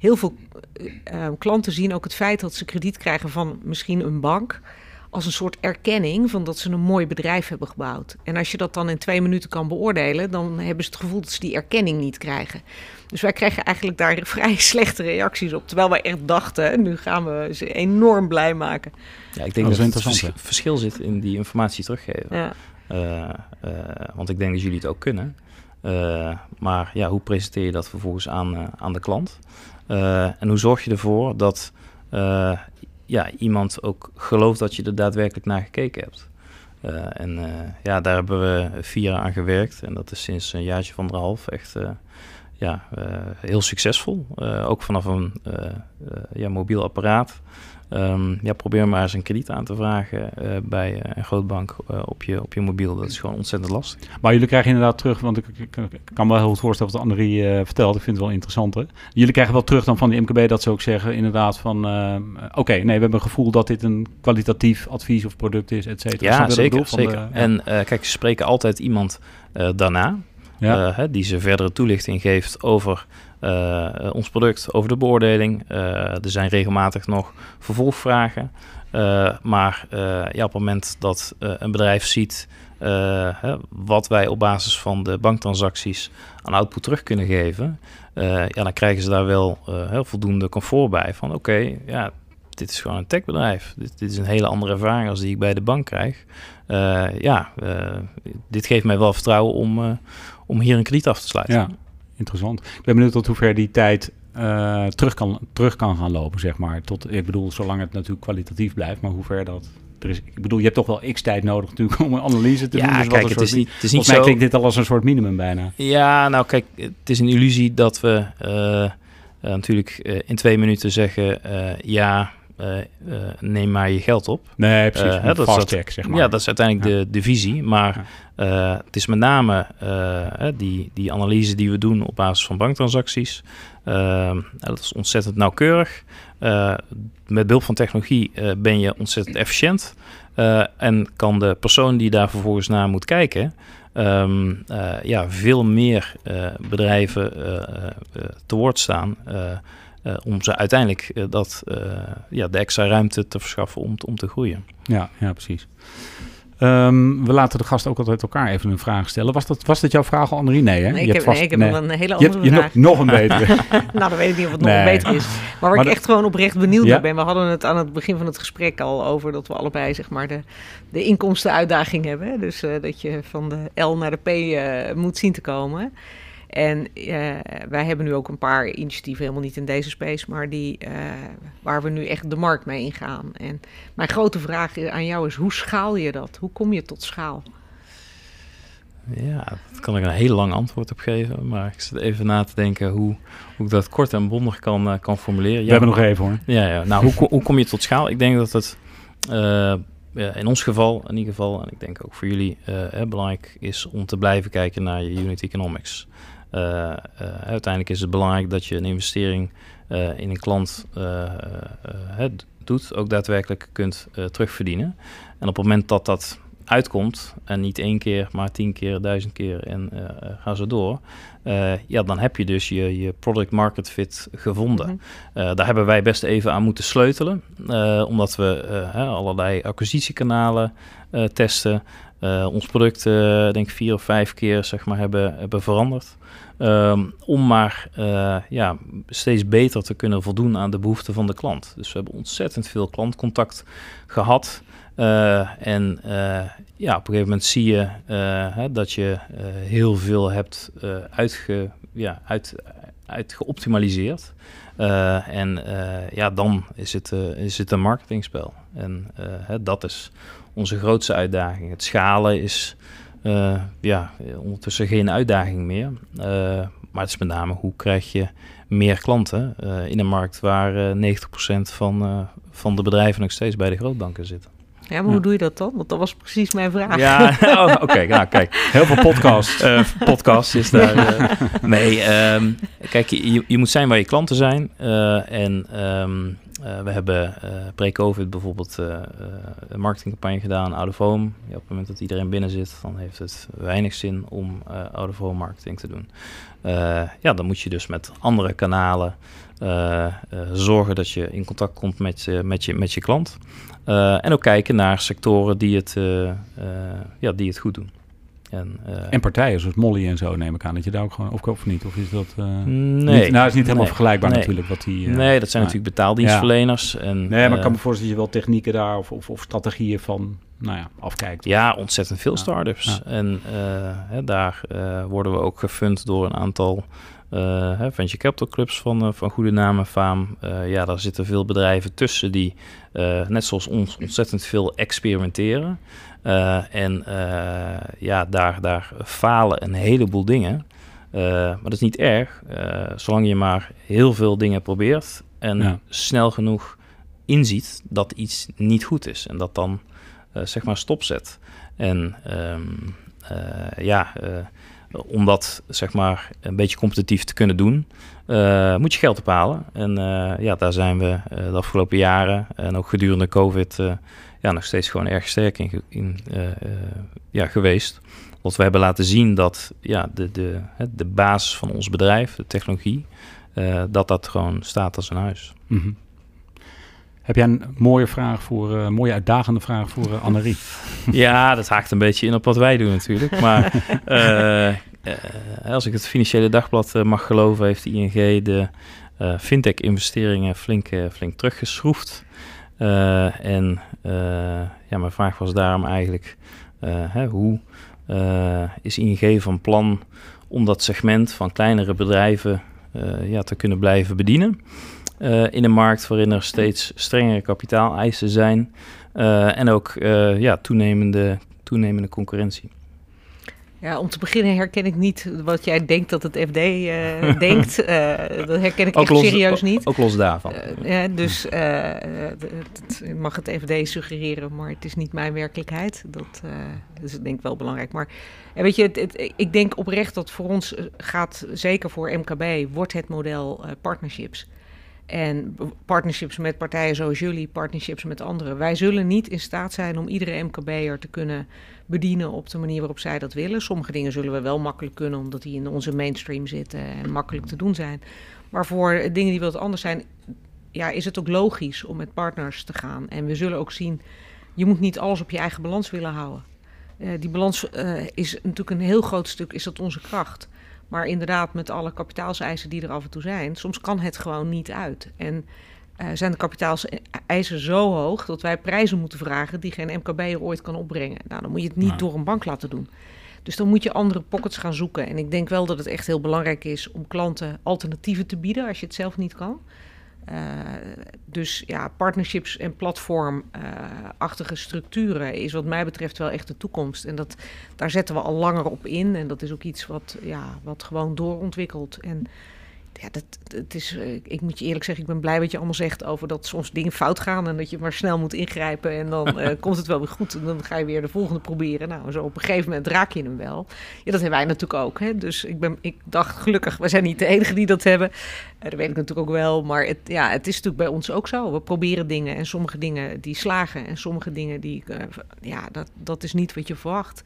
Speaker 2: heel veel eh, eh, klanten zien ook het feit dat ze krediet krijgen van misschien een bank als een soort erkenning van dat ze een mooi bedrijf hebben gebouwd. En als je dat dan in twee minuten kan beoordelen, dan hebben ze het gevoel dat ze die erkenning niet krijgen. Dus wij kregen eigenlijk daar vrij slechte reacties op. Terwijl wij echt dachten, nu gaan we ze enorm blij maken.
Speaker 3: Ja, ik denk
Speaker 1: Dat
Speaker 3: dat, het
Speaker 1: interessant,
Speaker 3: vers- verschil zit in die informatie teruggeven.
Speaker 2: Ja.
Speaker 3: Eh, eh, want ik denk dat jullie het ook kunnen. Eh, maar ja, hoe presenteer je dat vervolgens aan, aan de klant? Eh, en hoe zorg je ervoor dat eh, ja, iemand ook gelooft dat je er daadwerkelijk naar gekeken hebt? Eh, en ja, daar hebben we vier jaar aan gewerkt. En dat is sinds een jaartje van anderhalf echt ja, heel succesvol. Ook vanaf een ja, mobiel apparaat. Ehm, ja, probeer maar eens een krediet aan te vragen eh, bij eh, een grootbank eh, op, je, op je mobiel. Dat is gewoon ontzettend lastig.
Speaker 1: Maar jullie krijgen inderdaad terug, want ik, ik- ik kan me wel heel goed voorstellen wat Annemarie eh vertelt. Ik vind het wel interessant. Hè? Jullie krijgen wel terug dan van de MKB dat ze ook zeggen inderdaad van... eh, Oké, nee, we hebben een gevoel dat dit een kwalitatief advies of product is, et cetera.
Speaker 3: Ja, zeker. zeker.
Speaker 1: de-.
Speaker 3: En kijk, ze spreken altijd iemand daarna.
Speaker 1: Ja.
Speaker 3: die ze verdere toelichting geeft over ons product, over de beoordeling. Eh, er zijn regelmatig nog vervolgvragen. Eh, maar eh, ja, op het moment dat eh, een bedrijf ziet eh, hè, wat wij op basis van de banktransacties aan output terug kunnen geven, eh, ja, dan krijgen ze daar wel eh, heel voldoende comfort bij. Van oké, ja, dit is gewoon een techbedrijf. Dit, dit is een hele andere ervaring als die ik bij de bank krijg. Eh, ja, eh, dit geeft mij wel vertrouwen om, eh, om hier een krediet af te sluiten.
Speaker 1: Ja, interessant. Ik ben benieuwd tot hoever die tijd eh, terug, kan, terug kan gaan lopen, zeg maar. Tot, ik bedoel, zolang het natuurlijk kwalitatief blijft, maar hoe ver dat... Er is, ik bedoel, je hebt toch wel x-tijd nodig natuurlijk om een analyse te
Speaker 3: Ja,
Speaker 1: doen. Dus
Speaker 3: kijk, het is niet, het is niet
Speaker 1: Volgens mij
Speaker 3: zo...
Speaker 1: klinkt dit al als een soort minimum bijna.
Speaker 3: Ja, nou kijk, het is een illusie dat we eh, eh, natuurlijk in twee minuten zeggen... ja, neem maar je geld op.
Speaker 1: Nee, precies.
Speaker 3: Eh,
Speaker 1: een
Speaker 3: hè, dat is
Speaker 1: fast check, zeg maar.
Speaker 3: Ja, dat is uiteindelijk
Speaker 1: Ja.
Speaker 3: de, de visie. Maar eh, het is met name eh, die, die analyse die we doen op basis van banktransacties. Eh, dat is ontzettend nauwkeurig. Eh, met behulp van technologie eh, ben je ontzettend efficiënt. Eh, en kan de persoon die daar vervolgens naar moet kijken... ehm, eh, ja, veel meer eh, bedrijven eh, eh, eh, te woord staan... eh, om ze uiteindelijk eh, dat, eh, ja, de extra ruimte te verschaffen om, te- om te groeien.
Speaker 1: Ja, ja precies. Ehm, we laten de gast ook altijd elkaar even een vraag stellen. Was dat, was dat jouw vraag, Annemarie? Nee, hè?
Speaker 2: Nee,
Speaker 1: Je
Speaker 2: ik
Speaker 1: hebt
Speaker 2: heb,
Speaker 1: vast-
Speaker 2: nee, ik heb
Speaker 1: nee.
Speaker 2: een hele
Speaker 1: Je hebt,
Speaker 2: andere
Speaker 1: je
Speaker 2: vraag.
Speaker 1: nog, nog een betere.
Speaker 2: nou, dan weet ik niet of het nog
Speaker 1: Nee.
Speaker 2: beter is. Maar waar
Speaker 1: Maar
Speaker 2: ik
Speaker 1: de-
Speaker 2: echt gewoon oprecht benieuwd
Speaker 1: Ja?
Speaker 2: naar ben. We hadden het aan het begin van het gesprek al over dat we allebei zeg maar de, de inkomstenuitdaging hebben. hè. Dus eh, dat je van de L naar de P eh, moet zien te komen. En eh, wij hebben nu ook een paar initiatieven, helemaal niet in deze space, maar die, eh, waar we nu echt de markt mee ingaan. En mijn grote vraag aan jou is, hoe schaal je dat? Hoe kom je tot schaal?
Speaker 3: Ja, daar kan ik een heel lang antwoord op geven. Maar ik zit even na te denken hoe, hoe ik dat kort en bondig kan, eh, kan formuleren.
Speaker 1: We
Speaker 3: Ja,
Speaker 1: hebben nog even hoor.
Speaker 3: Ja, ja. nou, hoe, hoe kom je tot schaal? Ik denk dat het eh, ja, in ons geval, in ieder geval, en ik denk ook voor jullie, eh, belangrijk is om te blijven kijken naar je unit economics. Eh, eh, uiteindelijk is het belangrijk dat je een investering eh, in een klant doet, ook daadwerkelijk kunt terugverdienen. En op het moment dat dat uitkomt, en niet één keer, maar tien keer, duizend keer en eh, ga zo door, ja, dan heb je dus je, je product market fit gevonden.
Speaker 2: Mhm.
Speaker 3: Daar hebben wij best even aan moeten sleutelen, omdat we allerlei acquisitiekanalen testen. Ons product, denk ik, vier of vijf keer zeg maar, hebben, hebben veranderd. Ehm, om maar eh, ja, steeds beter te kunnen voldoen aan de behoeften van de klant. Dus we hebben ontzettend veel klantcontact gehad. Eh, en eh, ja, op een gegeven moment zie je hè, dat je heel veel hebt uitge, ja, uit, uit geoptimaliseerd. Eh, en ja, dan is het, is het een marketingspel. En hè, dat is onze grootste uitdaging. Het schalen is eh, ja, ondertussen geen uitdaging meer. Eh, maar het is met name hoe krijg je meer klanten eh, in een markt waar eh 90% van, van de bedrijven nog steeds bij de grootbanken zitten.
Speaker 2: Ja, maar
Speaker 1: Ja.
Speaker 2: hoe doe je dat dan? Want dat was precies mijn vraag.
Speaker 3: Ja, oh, oké. nou, kijk.
Speaker 1: Heel veel podcasts.
Speaker 3: Eh, podcast is daar. eh, nee, ehm, kijk, je, je moet zijn waar je klanten zijn. en ehm, we hebben pre-COVID bijvoorbeeld een marketingcampagne gedaan, out of home. Op het moment dat iedereen binnen zit, dan heeft het weinig zin om out of home marketing te doen. ja, dan moet je dus met andere kanalen zorgen dat je in contact komt met, met, je, met je klant. en ook kijken naar sectoren die het, ja, die het goed doen.
Speaker 1: En, uh, en, partijen zoals Molly en zo neem ik aan dat je daar ook gewoon of of niet? Of is dat uh,
Speaker 3: nee.
Speaker 1: niet, nou is niet helemaal vergelijkbaar natuurlijk wat die
Speaker 3: uh, nee dat zijn natuurlijk betaaldienstverleners en
Speaker 1: nee maar ik kan me voorstellen dat je wel technieken daar of, of, of, strategieën van nou ja afkijkt.
Speaker 3: Ja ontzettend veel startups. En hè, daar worden we ook gefund door een aantal venture capital clubs van, van goede naam en faam. ja, daar zitten veel bedrijven tussen die, net zoals ons, ontzettend veel experimenteren. Uh, en uh, ja, daar, daar falen een heleboel dingen. Uh, maar dat is niet erg, zolang je maar heel veel dingen probeert en snel genoeg inziet dat iets niet goed is. En dat dan zeg maar stopzet. En um, ja, om dat zeg maar een beetje competitief te kunnen doen, moet je geld ophalen. En ja, daar zijn we de afgelopen jaren en ook gedurende COVID ja, nog steeds gewoon erg sterk in, in uh, ja, geweest. Want we hebben laten zien dat ja, de, de, de basis van ons bedrijf, de technologie, uh, dat dat gewoon staat als een huis. Mm -hmm.
Speaker 1: Heb jij een mooie vraag voor, uh, mooie uitdagende vraag voor uh, Annerie?
Speaker 3: ja, dat haakt een beetje in op wat wij doen natuurlijk. Maar als ik het Financiële Dagblad mag geloven, heeft ING de fintech-investeringen flink, flink teruggeschroefd. Uh, en uh, ja, mijn vraag was daarom eigenlijk: uh, hè, hoe is ING van plan om dat segment van kleinere bedrijven ja, te kunnen blijven bedienen? in een markt waarin er steeds strengere kapitaaleisen zijn en ook ja, toenemende, toenemende concurrentie.
Speaker 2: Ja, om te beginnen herken ik niet wat jij denkt dat het FD uh, eh, denkt. Uh, dat herken ik ook echt serieus niet.
Speaker 3: Ook los daarvan.
Speaker 2: Uh, ja, dus het mag het FD suggereren, maar het is niet mijn werkelijkheid. Dat, is denk ik wel belangrijk. Maar weet je, het, het, ik denk oprecht dat voor ons gaat, zeker voor MKB, wordt het model partnerships. En partnerships met partijen zoals jullie, partnerships met anderen. Wij zullen niet in staat zijn om iedere MKB'er te kunnen bedienen op de manier waarop zij dat willen. Sommige dingen zullen we wel makkelijk kunnen, omdat die in onze mainstream zitten en makkelijk te doen zijn. Maar voor dingen die wat anders zijn, ja, is het ook logisch om met partners te gaan. En we zullen ook zien, je moet niet alles op je eigen balans willen houden. Uh, die balans uh, is natuurlijk een heel groot stuk, is dat onze kracht. Maar inderdaad, met alle kapitaalseisen die er af en toe zijn, soms kan het gewoon niet uit. En uh, zijn de kapitaalseisen zo hoog dat wij prijzen moeten vragen die geen MKB'er ooit kan opbrengen. Nou, dan moet je het niet door een bank laten doen. Dus dan moet je andere pockets gaan zoeken. En ik denk wel dat het echt heel belangrijk is om klanten alternatieven te bieden als je het zelf niet kan. Uh, dus ja, partnerships en platformachtige structuren is wat mij betreft wel echt de toekomst. En dat, daar zetten we al langer op in. En dat is ook iets wat, ja, wat gewoon doorontwikkelt. En ja, dat, het is, eh, ik moet je eerlijk zeggen, ik ben blij wat je allemaal zegt over dat soms dingen fout gaan en dat je maar snel moet ingrijpen en dan uh, komt het wel weer goed en dan ga je weer de volgende proberen. Nou, zo op een gegeven moment raak je hem wel. Ja, dat hebben wij natuurlijk ook. Hè? Dus ik, ben, ik dacht gelukkig, we zijn niet de enige die dat hebben. Uh, dat weet ik natuurlijk ook wel, maar het, ja, het is natuurlijk bij ons ook zo. We proberen dingen en sommige dingen die slagen en sommige dingen die, ja, dat, dat is niet wat je verwacht.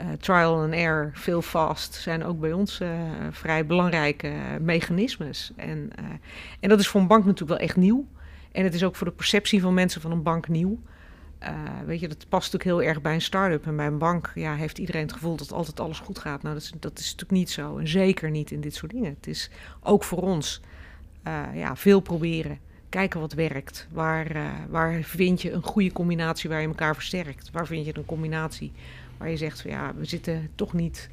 Speaker 2: Uh, trial and error, veel fast, zijn ook bij ons uh, vrij belangrijke mechanismes. En, en dat is voor een bank natuurlijk wel echt nieuw. En het is ook voor de perceptie van mensen van een bank nieuw. weet je, dat past natuurlijk heel erg bij een start-up. En bij een bank ja, heeft iedereen het gevoel dat altijd alles goed gaat. Nou, dat is, dat is natuurlijk niet zo. En zeker niet in dit soort dingen. Het is ook voor ons ja, veel proberen. Kijken wat werkt. Waar, waar vind je een goede combinatie waar je elkaar versterkt? Waar vind je een combinatie waar je zegt van ja, we zitten toch niet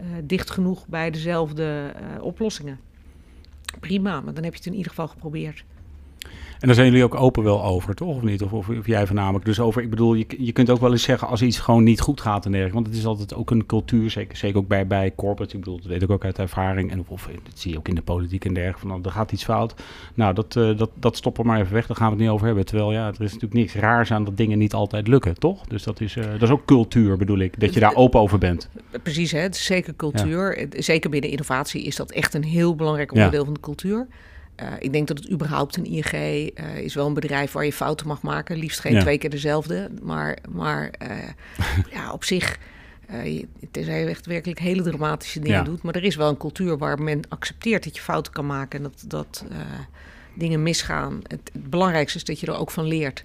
Speaker 2: uh, dicht genoeg bij dezelfde uh, oplossingen. Prima, maar dan heb je het in ieder geval geprobeerd.
Speaker 1: En daar zijn jullie ook open wel over, toch? Of niet? Of, of, of, jij voornamelijk. Dus over, ik bedoel, je, je kunt ook wel eens zeggen als iets gewoon niet goed gaat en dergelijke. Want het is altijd ook een cultuur, zeker, zeker ook bij, bij corporate. Ik bedoel, dat weet ik ook uit ervaring. En of, of dat zie je ook in de politiek en dergelijke. Van, er gaat iets fout. Nou, dat, uh, dat, dat stoppen maar even weg. Daar gaan we het niet over hebben. Terwijl, ja, er is natuurlijk niks raars aan dat dingen niet altijd lukken, toch? Dus dat is, uh, dat is ook cultuur, bedoel ik. Dat je daar open over bent.
Speaker 2: Precies, hè? het is zeker cultuur. Ja. Zeker binnen innovatie is dat echt een heel belangrijk onderdeel ja. van de cultuur. Eh, ik denk dat het überhaupt een ING uh, is wel een bedrijf waar je fouten mag maken. Liefst geen
Speaker 1: Ja.
Speaker 2: twee keer dezelfde. Maar, maar eh, ja, op zich, eh, je- tenzij je echt werkelijk hele dramatische dingen
Speaker 1: Ja.
Speaker 2: doet. Maar er is wel een cultuur waar men accepteert dat je fouten kan maken. En dat, dat eh, dingen misgaan. Het, het belangrijkste is dat je er ook van leert.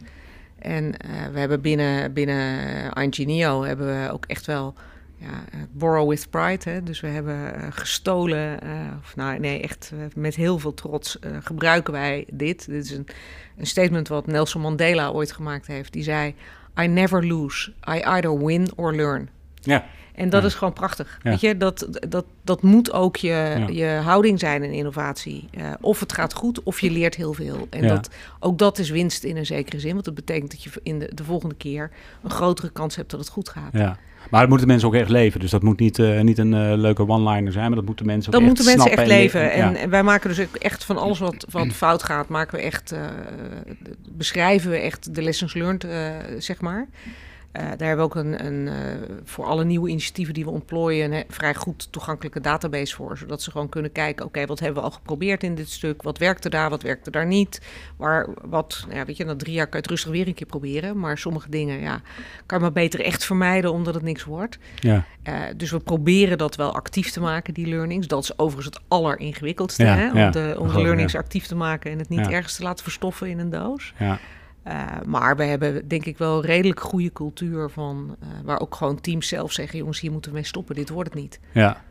Speaker 2: En eh, we hebben binnen, binnen ING Neo hebben we ook echt wel ja, eh, borrow with pride. Hè? Dus we hebben eh, gestolen, eh, of nou nee, echt met heel veel trots gebruiken wij dit. Dit is een, een statement wat Nelson Mandela ooit gemaakt heeft. Die zei, I never lose, I either win or learn.
Speaker 1: Ja.
Speaker 2: En dat
Speaker 1: Ja.
Speaker 2: is gewoon prachtig.
Speaker 1: Ja.
Speaker 2: Weet je, dat, dat, dat moet ook je,
Speaker 1: Ja.
Speaker 2: je houding zijn in innovatie. Of het gaat goed, of je leert heel veel. En dat, ook dat is winst in een zekere zin. Want dat betekent dat je in de, de volgende keer een grotere kans hebt dat het goed gaat.
Speaker 1: Ja. Maar dat moeten mensen ook echt leven. Dus dat moet niet, eh, niet een eh, leuke one-liner zijn, maar dat moeten mensen ook
Speaker 2: Dat
Speaker 1: echt
Speaker 2: moeten mensen
Speaker 1: snappen
Speaker 2: echt
Speaker 1: en-
Speaker 2: leven. En,
Speaker 1: ja.
Speaker 2: en wij maken dus ook echt van alles wat, wat fout gaat, maken we echt, eh, beschrijven we echt de lessons learned, zeg maar. Eh, daar hebben we ook een, een eh, voor alle nieuwe initiatieven die we ontplooien, een vrij goed toegankelijke database voor. Zodat ze gewoon kunnen kijken, oké, wat hebben we al geprobeerd in dit stuk? Wat werkte daar, wat werkte daar niet? Maar wat, nou ja, weet je, na drie jaar kan je het rustig weer een keer proberen. Maar sommige dingen, ja, kan je maar beter echt vermijden omdat het niks wordt.
Speaker 1: Ja.
Speaker 2: Eh, dus we proberen dat wel actief te maken, die learnings. Dat is overigens het alleringewikkeldste,
Speaker 1: Ja,
Speaker 2: hè? Om, de, om de learnings actief te maken en het niet ergens te laten verstoffen in een doos.
Speaker 1: Ja.
Speaker 2: Eh, maar we hebben denk ik wel redelijk goede cultuur van... eh, waar ook gewoon teams zelf zeggen... jongens, hier moeten we mee stoppen, dit wordt het niet.
Speaker 1: Ja.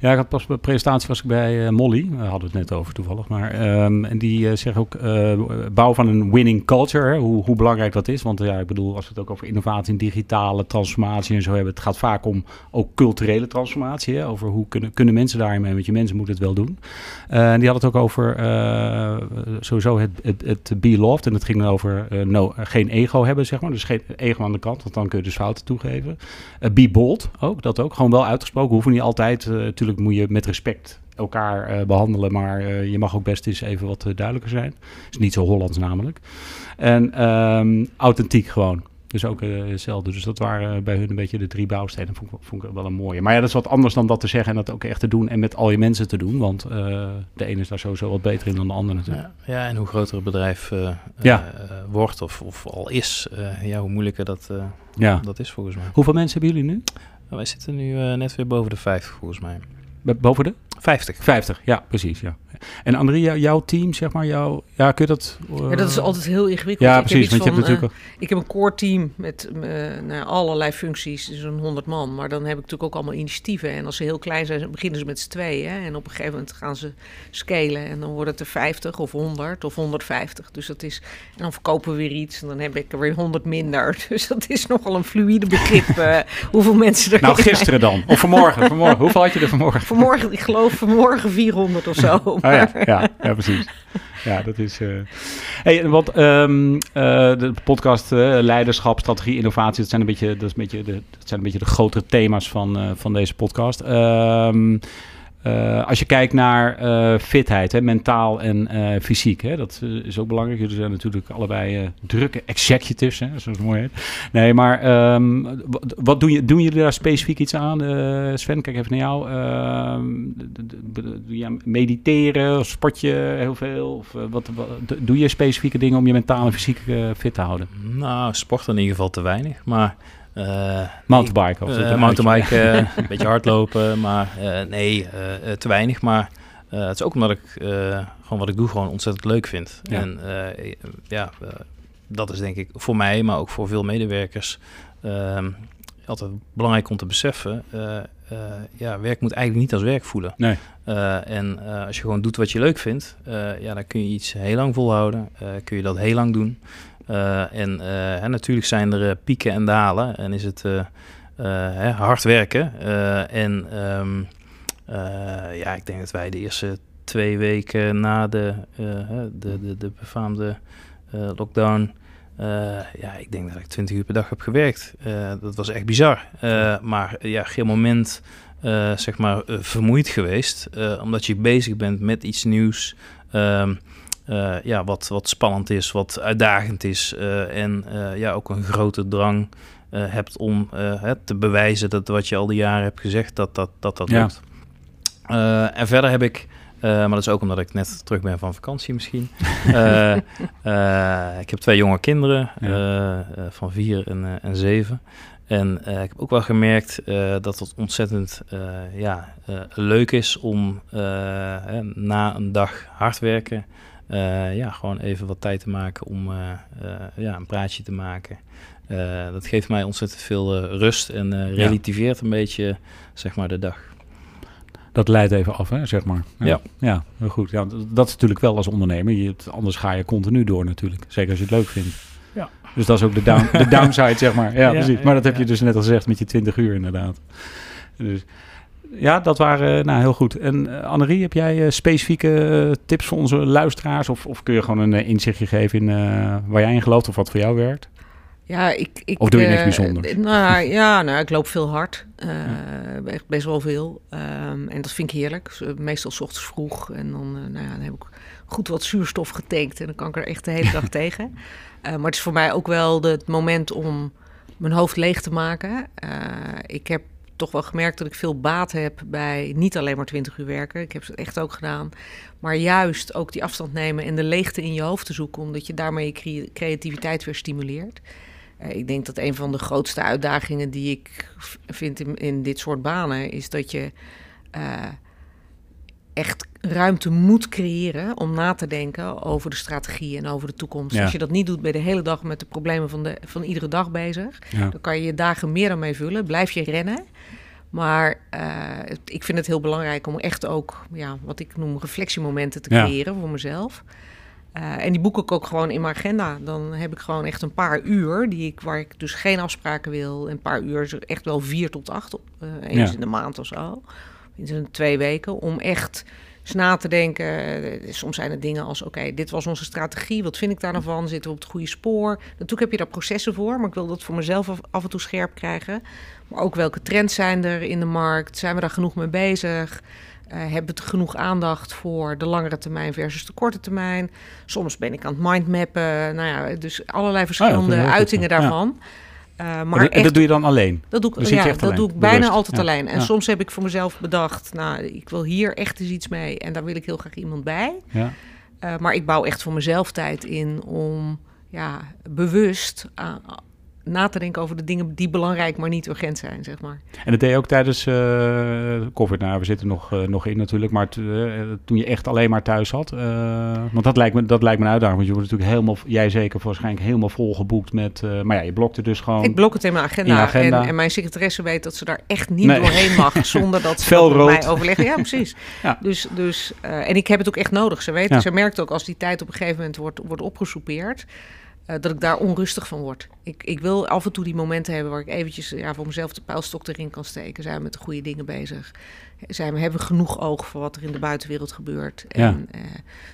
Speaker 1: Ja, ik had pas de presentatie was ik bij eh, Molly. We hadden het net over toevallig. Maar, ehm, en die eh zegt ook eh bouw van een winning culture. Hoe, hoe belangrijk dat is. Want ja, ik bedoel, als we het ook over innovatie en digitale transformatie en zo hebben. Het gaat vaak om ook culturele transformatie. Hè, over hoe kunnen, kunnen mensen daarin mee. Want je mensen moeten het wel doen. En die had het ook over sowieso het, het, be loved. En het ging over no, geen ego hebben, zeg maar. Dus geen ego aan de kant, want dan kun je dus fouten toegeven. Be bold ook, dat ook. Gewoon wel uitgesproken. Hoeven niet altijd. Natuurlijk moet je met respect elkaar eh, behandelen. Maar eh, je mag ook best eens even wat eh, duidelijker zijn. is niet zo Hollands namelijk. En ehm, authentiek gewoon. Dus ook hetzelfde. Dus dat waren bij hun een beetje de drie bouwstenen. Vond ik, vond ik wel een mooie. Maar ja, dat is wat anders dan dat te zeggen en dat ook echt te doen. En met al je mensen te doen. Want de ene is daar sowieso wat beter in dan de ander natuurlijk.
Speaker 3: Ja, ja, en hoe groter het bedrijf
Speaker 1: Ja.
Speaker 3: wordt of, of al is, ja, hoe moeilijker dat,
Speaker 1: Ja.
Speaker 3: dat is volgens mij.
Speaker 1: Hoeveel mensen hebben jullie nu?
Speaker 3: Wij zitten nu eh, net weer boven de 50 volgens mij.
Speaker 1: Boven de?
Speaker 3: 50.
Speaker 1: 50, ja, precies. Ja. En André, jou- jouw team, zeg maar, jouw, ja, kun je dat... eh,
Speaker 2: Ja, dat is altijd heel ingewikkeld.
Speaker 1: Ja,
Speaker 2: Ik
Speaker 1: precies. Want je hebt natuurlijk...
Speaker 2: eh, ik heb een core team met eh, nou, allerlei functies, dus een 100 man. Maar dan heb ik natuurlijk ook allemaal initiatieven. En als ze heel klein zijn, beginnen ze met z'n tweeën. hè. En op een gegeven moment gaan ze scalen. En dan wordt het er 50 of 100 of 150. Dus dat is. En dan verkopen we weer iets. En dan heb ik er weer 100 minder. Dus dat is nogal een fluïde begrip. eh, hoeveel mensen er.
Speaker 1: Nou, gisteren dan. Of vanmorgen. vanmorgen. Hoeveel had je er vanmorgen?
Speaker 2: Vanmorgen, ik geloof vanmorgen 400 of zo.
Speaker 1: Oh ja, ja, ja, precies. Ja, dat is. eh Hey, want eh, de podcast eh, leiderschap, strategie, innovatie, dat zijn een beetje, dat is een beetje, de, dat zijn een beetje de grotere thema's van, van deze podcast. Ehm, eh, als je kijkt naar eh, fitheid, hè, mentaal en eh, fysiek, hè, dat is ook belangrijk. Jullie zijn natuurlijk allebei drukke executives, hè, zoals mooi heet. Nee, maar ehm, wat, doen, je, doen jullie daar specifiek iets aan? Sven, kijk even naar jou. Ehm, doe aan mediteren? Sport je heel veel? Of, wat, doe je specifieke dingen om je mentaal en fysiek fit te houden?
Speaker 3: Nou, sport in ieder geval te weinig. Maar eh,
Speaker 1: Mountainbiken? Of
Speaker 3: Eh,
Speaker 1: een uitje?
Speaker 3: eh, een beetje hardlopen, maar nee, te weinig. Maar het is ook omdat ik gewoon wat ik doe gewoon ontzettend leuk vind.
Speaker 1: Ja.
Speaker 3: En ja, dat is denk ik voor mij, maar ook voor veel medewerkers ehm, altijd belangrijk om te beseffen. ja, werk moet eigenlijk niet als werk voelen.
Speaker 1: Nee.
Speaker 3: En als je gewoon doet wat je leuk vindt, ja, dan kun je iets heel lang volhouden. kun je dat heel lang doen. Eh, en eh, hè, natuurlijk zijn er eh, pieken en dalen. En is het hè, hard werken. En ehm, eh, ja, ik denk dat wij de eerste twee weken na de, de, de, de befaamde lockdown. ja, ik denk dat ik 20 uur per dag heb gewerkt. Dat was echt bizar. Maar ja, geen moment zeg maar vermoeid geweest. omdat je bezig bent met iets nieuws. Ehm, eh, ja, wat, wat spannend is, wat uitdagend is. eh, en eh, ja, ook een grote drang hebt om te bewijzen dat wat je al die jaren hebt gezegd, dat dat, dat, dat
Speaker 1: Ja.
Speaker 3: lukt. En verder heb ik maar dat is ook omdat ik net terug ben van vakantie misschien. ik heb twee jonge kinderen van vier en, en zeven. En ik heb ook wel gemerkt dat het ontzettend ja, leuk is om na een dag hard werken... ja, gewoon even wat tijd te maken om ja, een praatje te maken. dat geeft mij ontzettend veel rust en relativeert een beetje zeg maar, de dag
Speaker 1: dat leidt even af, hè, zeg maar.
Speaker 3: Ja,
Speaker 1: ja. heel goed. Ja, dat is natuurlijk wel als ondernemer. Je, anders ga je continu door natuurlijk. Zeker als je het leuk vindt.
Speaker 3: Ja.
Speaker 1: Dus dat is ook de, down, de downside, zeg maar. Ja, precies. Maar dat heb je dus net al gezegd met je 20 uur inderdaad. Dus ja, dat waren nou, heel goed. En uh, Annerie, heb jij uh, specifieke tips voor onze luisteraars? Of, of kun je gewoon een inzichtje geven in waar jij in gelooft of wat voor jou werkt?
Speaker 2: Ja, ik, ik,
Speaker 1: of doe je niks bijzonders?
Speaker 2: Nou ja, nou, ik loop veel hard. Echt best wel veel. Um, en dat vind ik heerlijk. Meestal s ochtends vroeg. En dan, nou ja, dan heb ik goed wat zuurstof getankt. En dan kan ik er echt de hele dag tegen. Maar het is voor mij ook wel het moment om mijn hoofd leeg te maken. ik heb toch wel gemerkt dat ik veel baat heb bij niet alleen maar 20 uur werken. Ik heb het echt ook gedaan. Maar juist ook die afstand nemen en de leegte in je hoofd te zoeken. Omdat je daarmee je creativiteit weer stimuleert. Uh, ik denk dat een van de grootste uitdagingen die ik vind in, in dit soort banen is dat je uh, echt ruimte moet creëren om na te denken over de strategie en over de toekomst. Ja. Als je dat niet doet, ben je de hele dag met de problemen van, de, van iedere dag bezig. Ja. Dan kan je je dagen meer dan mee vullen. Blijf je rennen. Maar uh, ik vind het heel belangrijk om echt ook, ja, wat ik noem, reflectiemomenten te creëren ja. voor mezelf. Uh, en die boek ik ook gewoon in mijn agenda. Dan heb ik gewoon echt een paar uur die ik, waar ik dus geen afspraken wil. Een paar uur, echt wel vier tot acht, uh, eens ja. in de maand of zo. In twee weken. Om echt na te denken. Eh, soms zijn het dingen als: oké, okay, dit was onze strategie. Wat vind ik daar nou van? Zitten we op het goede spoor? Natuurlijk heb je daar processen voor. Maar ik wil dat voor mezelf af, en toe scherp krijgen. Maar ook welke trends zijn er in de markt? Zijn we daar genoeg mee bezig? Uh, hebben we genoeg aandacht voor de langere termijn versus de korte termijn? Soms ben ik aan het mindmappen. Nou ja, dus allerlei verschillende oh ja, uitingen daarvan.
Speaker 1: Ja. Uh, maar echt, dat doe je dan alleen?
Speaker 2: Dat doe ik,
Speaker 1: dus
Speaker 2: ja, dat alleen. doe ik bijna altijd alleen. En soms heb ik voor mezelf bedacht, nou, ik wil hier echt eens iets mee. En daar wil ik heel graag iemand bij.
Speaker 1: Ja.
Speaker 2: Uh, maar ik bouw echt voor mezelf tijd in om ja, bewust aan, na te denken over de dingen die belangrijk, maar niet urgent zijn, zeg maar.
Speaker 1: En dat deed je ook tijdens uh, COVID. Nou, we zitten nog, uh, nog in natuurlijk, maar uh, toen je echt alleen maar thuis zat. want dat lijkt, me, dat lijkt me een uitdaging, want je wordt natuurlijk helemaal, jij zeker waarschijnlijk helemaal volgeboekt met, maar ja, je blokte dus gewoon...
Speaker 2: Ik blok het in mijn agenda, in agenda. En, en, mijn secretaresse weet dat ze daar echt niet nee. doorheen mag, zonder dat ze met mij overleggen. Ja, precies. ja. Dus, dus, en ik heb het ook echt nodig. Ze weet, ja. ze merkt ook als die tijd op een gegeven moment wordt, wordt opgesoupeerd uh, dat ik daar onrustig van word. Ik, ik wil af en toe die momenten hebben waar ik eventjes ja, voor mezelf de pijlstok erin kan steken. Zijn we met de goede dingen bezig? Zijn we, hebben we genoeg oog voor wat er in de buitenwereld gebeurt? En ja. uh,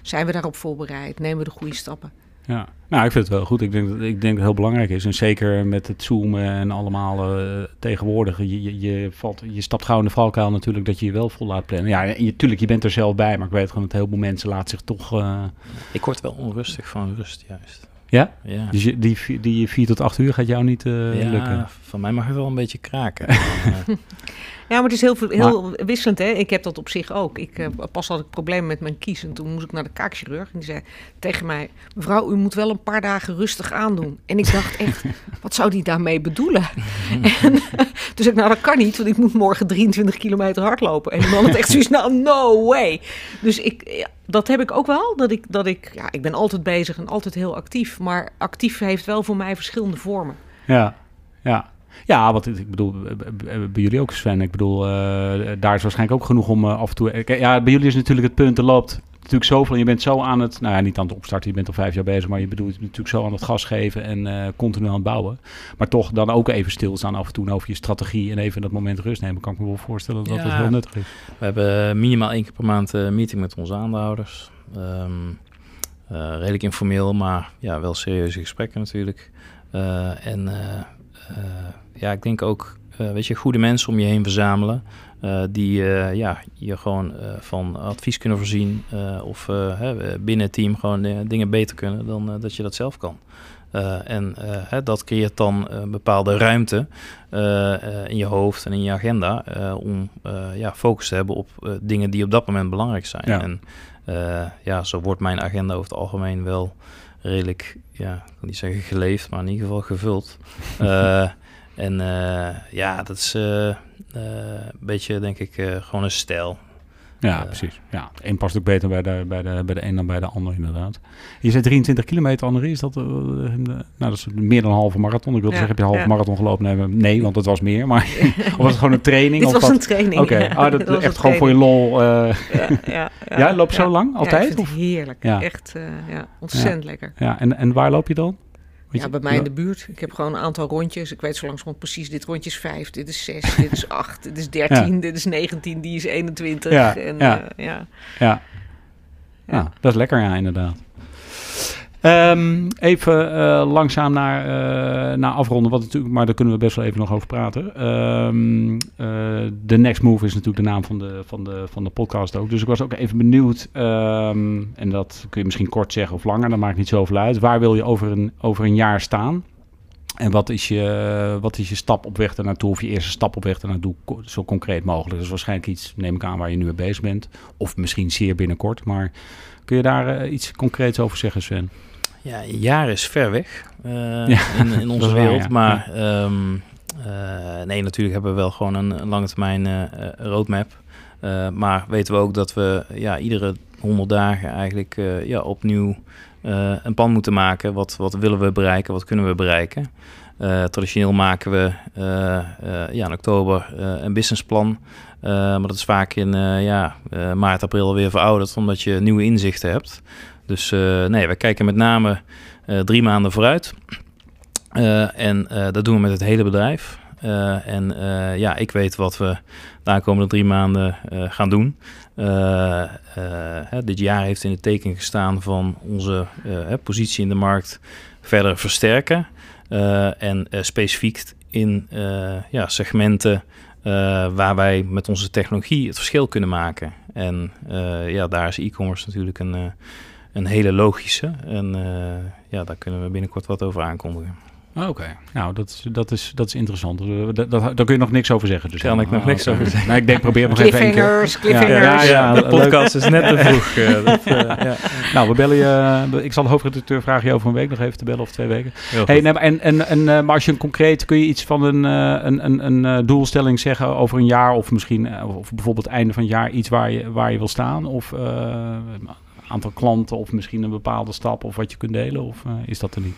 Speaker 2: zijn we daarop voorbereid? Nemen we de goede stappen?
Speaker 1: Ja, nou, ik vind het wel goed. Ik denk dat, ik denk dat het heel belangrijk is. En zeker met het zoomen en allemaal uh, tegenwoordig. Je, je, je, valt, je stapt gauw in de valkuil natuurlijk dat je je wel vol laat plannen. Ja, je, tuurlijk, je bent er zelf bij. Maar ik weet gewoon dat heel veel mensen laten zich toch... Uh...
Speaker 3: Ik word wel onrustig van rust, juist.
Speaker 1: Ja?
Speaker 3: ja.
Speaker 1: Dus je, die, die vier tot acht uur gaat jou niet uh,
Speaker 3: ja,
Speaker 1: lukken?
Speaker 3: van mij mag het wel een beetje kraken.
Speaker 2: ja, maar het is heel, heel maar, wisselend. Hè? Ik heb dat op zich ook. Ik, uh, pas had ik problemen met mijn kies en toen moest ik naar de kaakchirurg. En die zei tegen mij, mevrouw, u moet wel een paar dagen rustig aandoen. En ik dacht echt, wat zou die daarmee bedoelen? en, dus ik, nou dat kan niet, want ik moet morgen 23 kilometer hardlopen. En die man had echt zoiets, nou no way. Dus ik... Ja, dat heb ik ook wel. Dat ik, dat ik, ja, ik ben altijd bezig en altijd heel actief. Maar actief heeft wel voor mij verschillende vormen.
Speaker 1: Ja, ja. Ja, wat ik bedoel, bij jullie ook Sven. Ik bedoel, uh, daar is waarschijnlijk ook genoeg om uh, af en toe... Ja, bij jullie is natuurlijk het punt, er loopt natuurlijk zoveel. Je bent zo aan het, nou ja, niet aan het opstarten, je bent al vijf jaar bezig, maar je bedoelt natuurlijk zo aan het gas geven en uh, continu aan het bouwen. Maar toch dan ook even stilstaan af en toe over je strategie en even dat moment rust nemen. Kan ik me wel voorstellen dat ja, dat heel nuttig is.
Speaker 3: We hebben minimaal één keer per maand een meeting met onze aandeelhouders. Um, uh, redelijk informeel, maar ja, wel serieuze gesprekken natuurlijk. En ja, ik denk ook, weet je, goede mensen om je heen verzamelen. Uh, die ja, je gewoon van advies kunnen voorzien of binnen het team gewoon dingen beter kunnen dan dat je dat zelf kan. en hè, dat creëert dan een bepaalde ruimte in je hoofd en in je agenda om ja, focus te hebben op dingen die op dat moment belangrijk zijn.
Speaker 1: Ja.
Speaker 3: En ja, zo wordt mijn agenda over het algemeen wel redelijk, ja, ik wil niet zeggen geleefd, maar in ieder geval gevuld. en ja, dat is een beetje, denk ik, gewoon een stijl.
Speaker 1: Ja,
Speaker 3: Uh,
Speaker 1: precies. Ja, een past ook beter bij de, bij, de, bij de een dan bij de ander, inderdaad. Je zei 23 kilometer, André. Is dat, uh, nou, dat is meer dan een halve marathon. Ik wilde zeggen, heb je een halve marathon gelopen? Nee, nee, want het was meer. Maar of was het gewoon een training?
Speaker 2: Dit
Speaker 1: of
Speaker 2: was een training.
Speaker 1: Oké, ah, dat, echt gewoon voor je lol. eh,
Speaker 2: Ja, ja,
Speaker 1: Ja, loop je zo lang? Altijd,
Speaker 2: het heerlijk. Echt eh, ja, ontzettend lekker.
Speaker 1: ja, en, en waar loop je dan?
Speaker 2: Ja, bij mij in de buurt. Ik heb gewoon een aantal rondjes. Ik weet zo langzamerhand precies, dit rondje is 5, dit is 6, dit is 8, dit is 13, dit is 19, die is 21.
Speaker 1: Ja,
Speaker 2: en,
Speaker 1: ja.
Speaker 2: eh, ja.
Speaker 1: Ja.
Speaker 2: Ja.
Speaker 1: Ja, dat is lekker, ja, inderdaad. Ehm, even eh, langzaam naar, eh, naar afronden, wat natuurlijk, maar daar kunnen we best wel even nog over praten. Eh, The Next Move is natuurlijk de naam van de, van, de, van de podcast ook. Dus ik was ook even benieuwd, ehm, en dat kun je misschien kort zeggen of langer, dat maakt niet zoveel uit. Waar wil je over een, over een jaar staan? En wat is, je, wat is je stap op weg ernaartoe, of je eerste stap op weg ernaartoe, co- zo concreet mogelijk? Dat is waarschijnlijk iets, neem ik aan, waar je nu mee bezig bent. Of misschien zeer binnenkort, maar kun je daar iets concreets over zeggen, Sven?
Speaker 3: Ja, een jaar is ver weg eh,
Speaker 1: Ja,
Speaker 3: in, in onze
Speaker 1: waar,
Speaker 3: wereld.
Speaker 1: ja.
Speaker 3: Maar ehm, eh, nee, natuurlijk hebben we wel gewoon een, een lange termijn eh, roadmap. Maar weten we ook dat we ja, iedere 100 dagen eigenlijk ja, opnieuw een plan moeten maken. Wat, wat willen we bereiken? Wat kunnen we bereiken? Traditioneel maken we ja, in oktober een businessplan. Maar dat is vaak in ja, maart, april weer verouderd, omdat je nieuwe inzichten hebt. Dus eh, nee, we kijken met name eh, drie maanden vooruit. Eh, en dat doen we met het hele bedrijf. En ja, ik weet wat we de aankomende drie maanden gaan doen. Dit jaar heeft in het teken gestaan van onze positie in de markt verder versterken. En specifiek in ja, segmenten waar wij met onze technologie het verschil kunnen maken. En ja, daar is e-commerce natuurlijk een, een hele logische. En eh, ja, daar kunnen we binnenkort wat over aankondigen.
Speaker 1: Ah, Oké, nou dat is, dat, is, dat is interessant. Eh, dat, dat, daar kun je nog niks over zeggen. Dus
Speaker 3: Kan ik nog
Speaker 1: Ah,
Speaker 3: niks
Speaker 1: oké.
Speaker 3: over zeggen.
Speaker 1: Nou, ik denk, probeer nog even één keer.
Speaker 2: Cliffhangers.
Speaker 1: Ja, ja,
Speaker 3: de podcast is net te vroeg. eh, dat, eh, ja.
Speaker 1: Nou, we bellen je. Ik zal de hoofdredacteur vragen je over een week nog even te bellen of twee weken. Hey, nee, maar en, en, en, maar als je een concreet, kun je iets van een, eh, een, een, een eh, doelstelling zeggen over een jaar of misschien, of bijvoorbeeld het einde van het jaar, iets waar je, waar je wil staan? Of eh, aantal klanten of misschien een bepaalde stap of wat je kunt delen? Of eh, is dat er niet?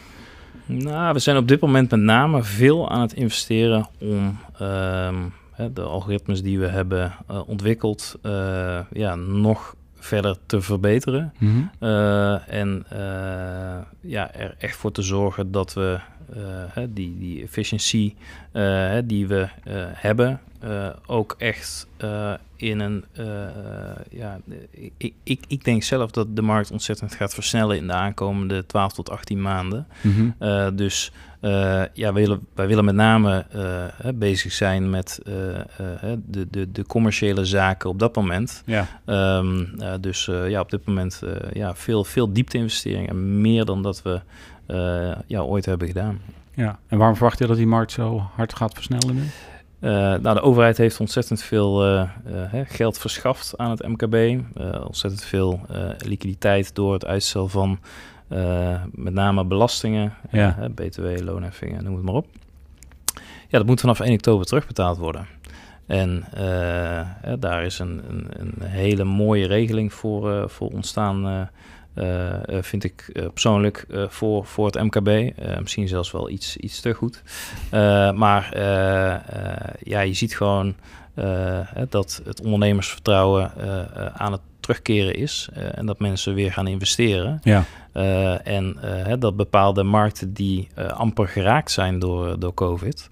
Speaker 3: Nou, we zijn op dit moment met name veel aan het investeren om ehm, de algoritmes die we hebben eh, ontwikkeld eh, ja, nog verder te verbeteren. Eh, en ja, er echt voor te zorgen dat we die, die efficiëntie eh, die we eh, hebben, eh, ook echt eh, in een. eh, ja, ik, ik, ik denk zelf dat de markt ontzettend gaat versnellen in de aankomende 12 tot 18 maanden.
Speaker 1: Mhm.
Speaker 3: Eh, dus eh, ja, wij willen, wij willen met name eh, bezig zijn met eh, eh, de, de, de commerciële zaken op dat moment.
Speaker 1: Ja.
Speaker 3: Ehm, eh, dus eh, ja, op dit moment eh, ja, veel, veel diepte-investeringen. Meer dan dat we eh, ja, ooit hebben gedaan.
Speaker 1: ja. En waarom verwacht je dat die markt zo hard gaat versnellen nu?
Speaker 3: Eh, nou, de overheid heeft ontzettend veel eh, eh, geld verschaft aan het MKB. Eh, ontzettend veel eh, liquiditeit door het uitstel van eh, met name belastingen,
Speaker 1: Ja.
Speaker 3: eh, BTW, loonheffingen, noem het maar op. Ja, dat moet vanaf 1 oktober terugbetaald worden. En eh, daar is een, een, een hele mooie regeling voor, eh, voor ontstaan, eh, eh, vind ik eh, persoonlijk, voor, voor het MKB. Misschien zelfs wel iets, iets te goed. Maar ja, je ziet gewoon dat het ondernemersvertrouwen aan het terugkeren is. en dat mensen weer gaan investeren.
Speaker 1: Ja.
Speaker 3: En dat bepaalde markten die amper geraakt zijn door, door COVID,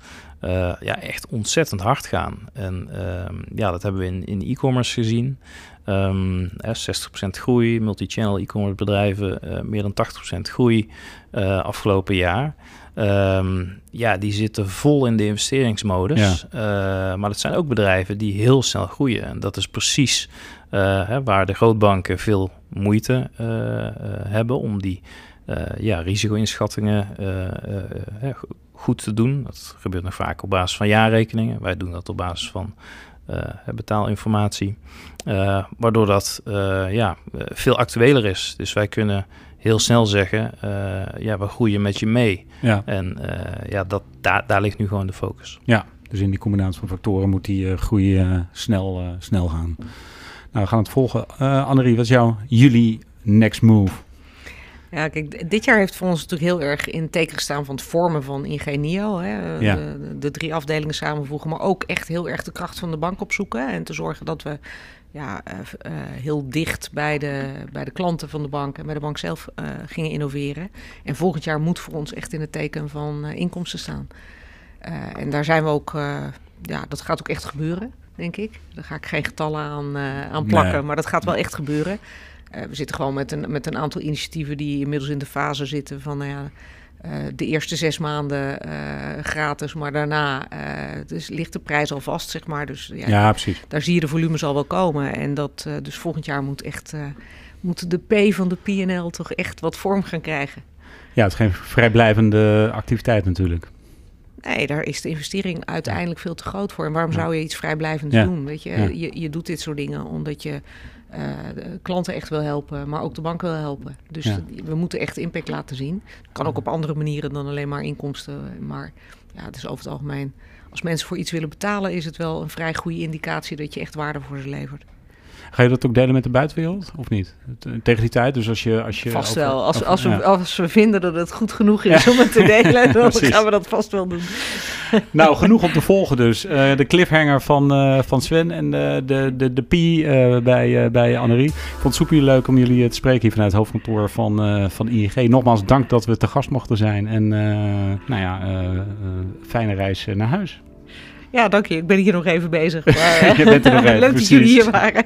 Speaker 3: ja, echt ontzettend hard gaan. En ehm, ja, dat hebben we in, in e-commerce gezien. Ehm, hè, 60% groei, multi-channel e-commerce bedrijven, eh, meer dan 80% groei eh, afgelopen jaar. Ehm, ja, die zitten vol in de investeringsmodus. Eh, maar dat zijn ook bedrijven die heel snel groeien. En dat is precies hè, waar de grootbanken veel moeite hebben om die ja, risico-inschattingen goed te doen. Dat gebeurt nog vaak op basis van jaarrekeningen. Wij doen dat op basis van betaalinformatie. waardoor dat ja, veel actueler is. Dus wij kunnen heel snel zeggen, ja, we groeien met je mee. Ja. En ja, dat, daar, daar ligt nu gewoon de focus.
Speaker 1: Ja, dus in die combinatie van factoren moet die uh, groei uh, snel, uh, snel gaan. Nou, we gaan het volgen. Annerie, wat is jouw jullie next move?
Speaker 2: Ja, kijk, dit jaar heeft voor ons natuurlijk heel erg in teken gestaan van het vormen van Ingenio. Hè? Ja. De, de, drie afdelingen samenvoegen, maar ook echt heel erg de kracht van de bank opzoeken. En te zorgen dat we ja, uh, uh, heel dicht bij de, bij de klanten van de bank en bij de bank zelf uh, gingen innoveren. En volgend jaar moet voor ons echt in het teken van inkomsten staan. En daar zijn we ook, ja, dat gaat ook echt gebeuren, denk ik. Daar ga ik geen getallen aan, aan plakken, nee. maar dat gaat wel echt gebeuren. We zitten gewoon met een, met een aantal initiatieven die inmiddels in de fase zitten van, nou ja, de eerste zes maanden gratis, maar daarna dus ligt de prijs al vast, zeg maar. Dus ja,
Speaker 1: ja precies.
Speaker 2: Daar zie je de volumes al wel komen. En dat dus volgend jaar moet echt, moet de P van de PNL toch echt wat vorm gaan krijgen.
Speaker 1: Ja, het is geen vrijblijvende activiteit natuurlijk.
Speaker 2: Nee, daar is de investering uiteindelijk veel te groot voor. En waarom zou je iets vrijblijvends ja. doen? Weet je? Ja. je, je doet dit soort dingen omdat je uh, klanten echt wil helpen, maar ook de bank wil helpen. Dus ja. we moeten echt impact laten zien. kan ook op andere manieren dan alleen maar inkomsten. Maar ja, het is over het algemeen. Als mensen voor iets willen betalen, is het wel een vrij goede indicatie dat je echt waarde voor ze levert.
Speaker 1: Ga je dat ook delen met de buitenwereld of niet? Tegen die tijd, dus als je... Als je
Speaker 2: vast over, wel. Als, over, als, we, ja. als we vinden dat het goed genoeg is ja. om het te delen, dan gaan we dat vast wel doen.
Speaker 1: nou, genoeg om te volgen dus. Uh, de cliffhanger van, uh, van Sven en de, de, de, de P uh, bij, bij Annerie. Ik vond het super leuk om jullie te spreken hier vanuit het hoofdkantoor van, van ING. Nogmaals dank dat we te gast mochten zijn. En nou ja, fijne reis naar huis.
Speaker 2: Ja, dank je. Ik ben hier nog even bezig. Maar,
Speaker 1: je bent er nog even,
Speaker 2: Leuk dat jullie hier waren.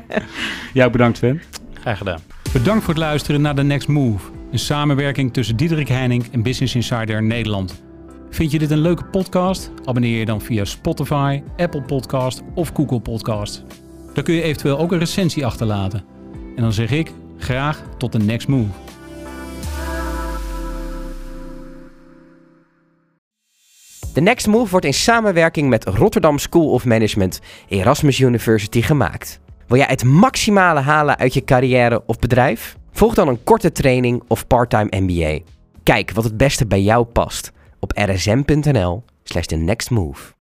Speaker 1: ja, bedankt Sven.
Speaker 3: Graag gedaan.
Speaker 1: Bedankt voor het luisteren naar The Next Move. Een samenwerking tussen Diederik Heining en Business Insider Nederland. Vind je dit een leuke podcast? Abonneer je dan via Spotify, Apple Podcast of Google Podcast. Dan kun je eventueel ook een recensie achterlaten. En dan zeg ik graag tot de next move.
Speaker 4: The Next Move wordt in samenwerking met Rotterdam School of Management Erasmus University gemaakt. Wil jij het maximale halen uit je carrière of bedrijf? Volg dan een korte training of parttime MBA. Kijk wat het beste bij jou past op rsm.nl/slash the next move.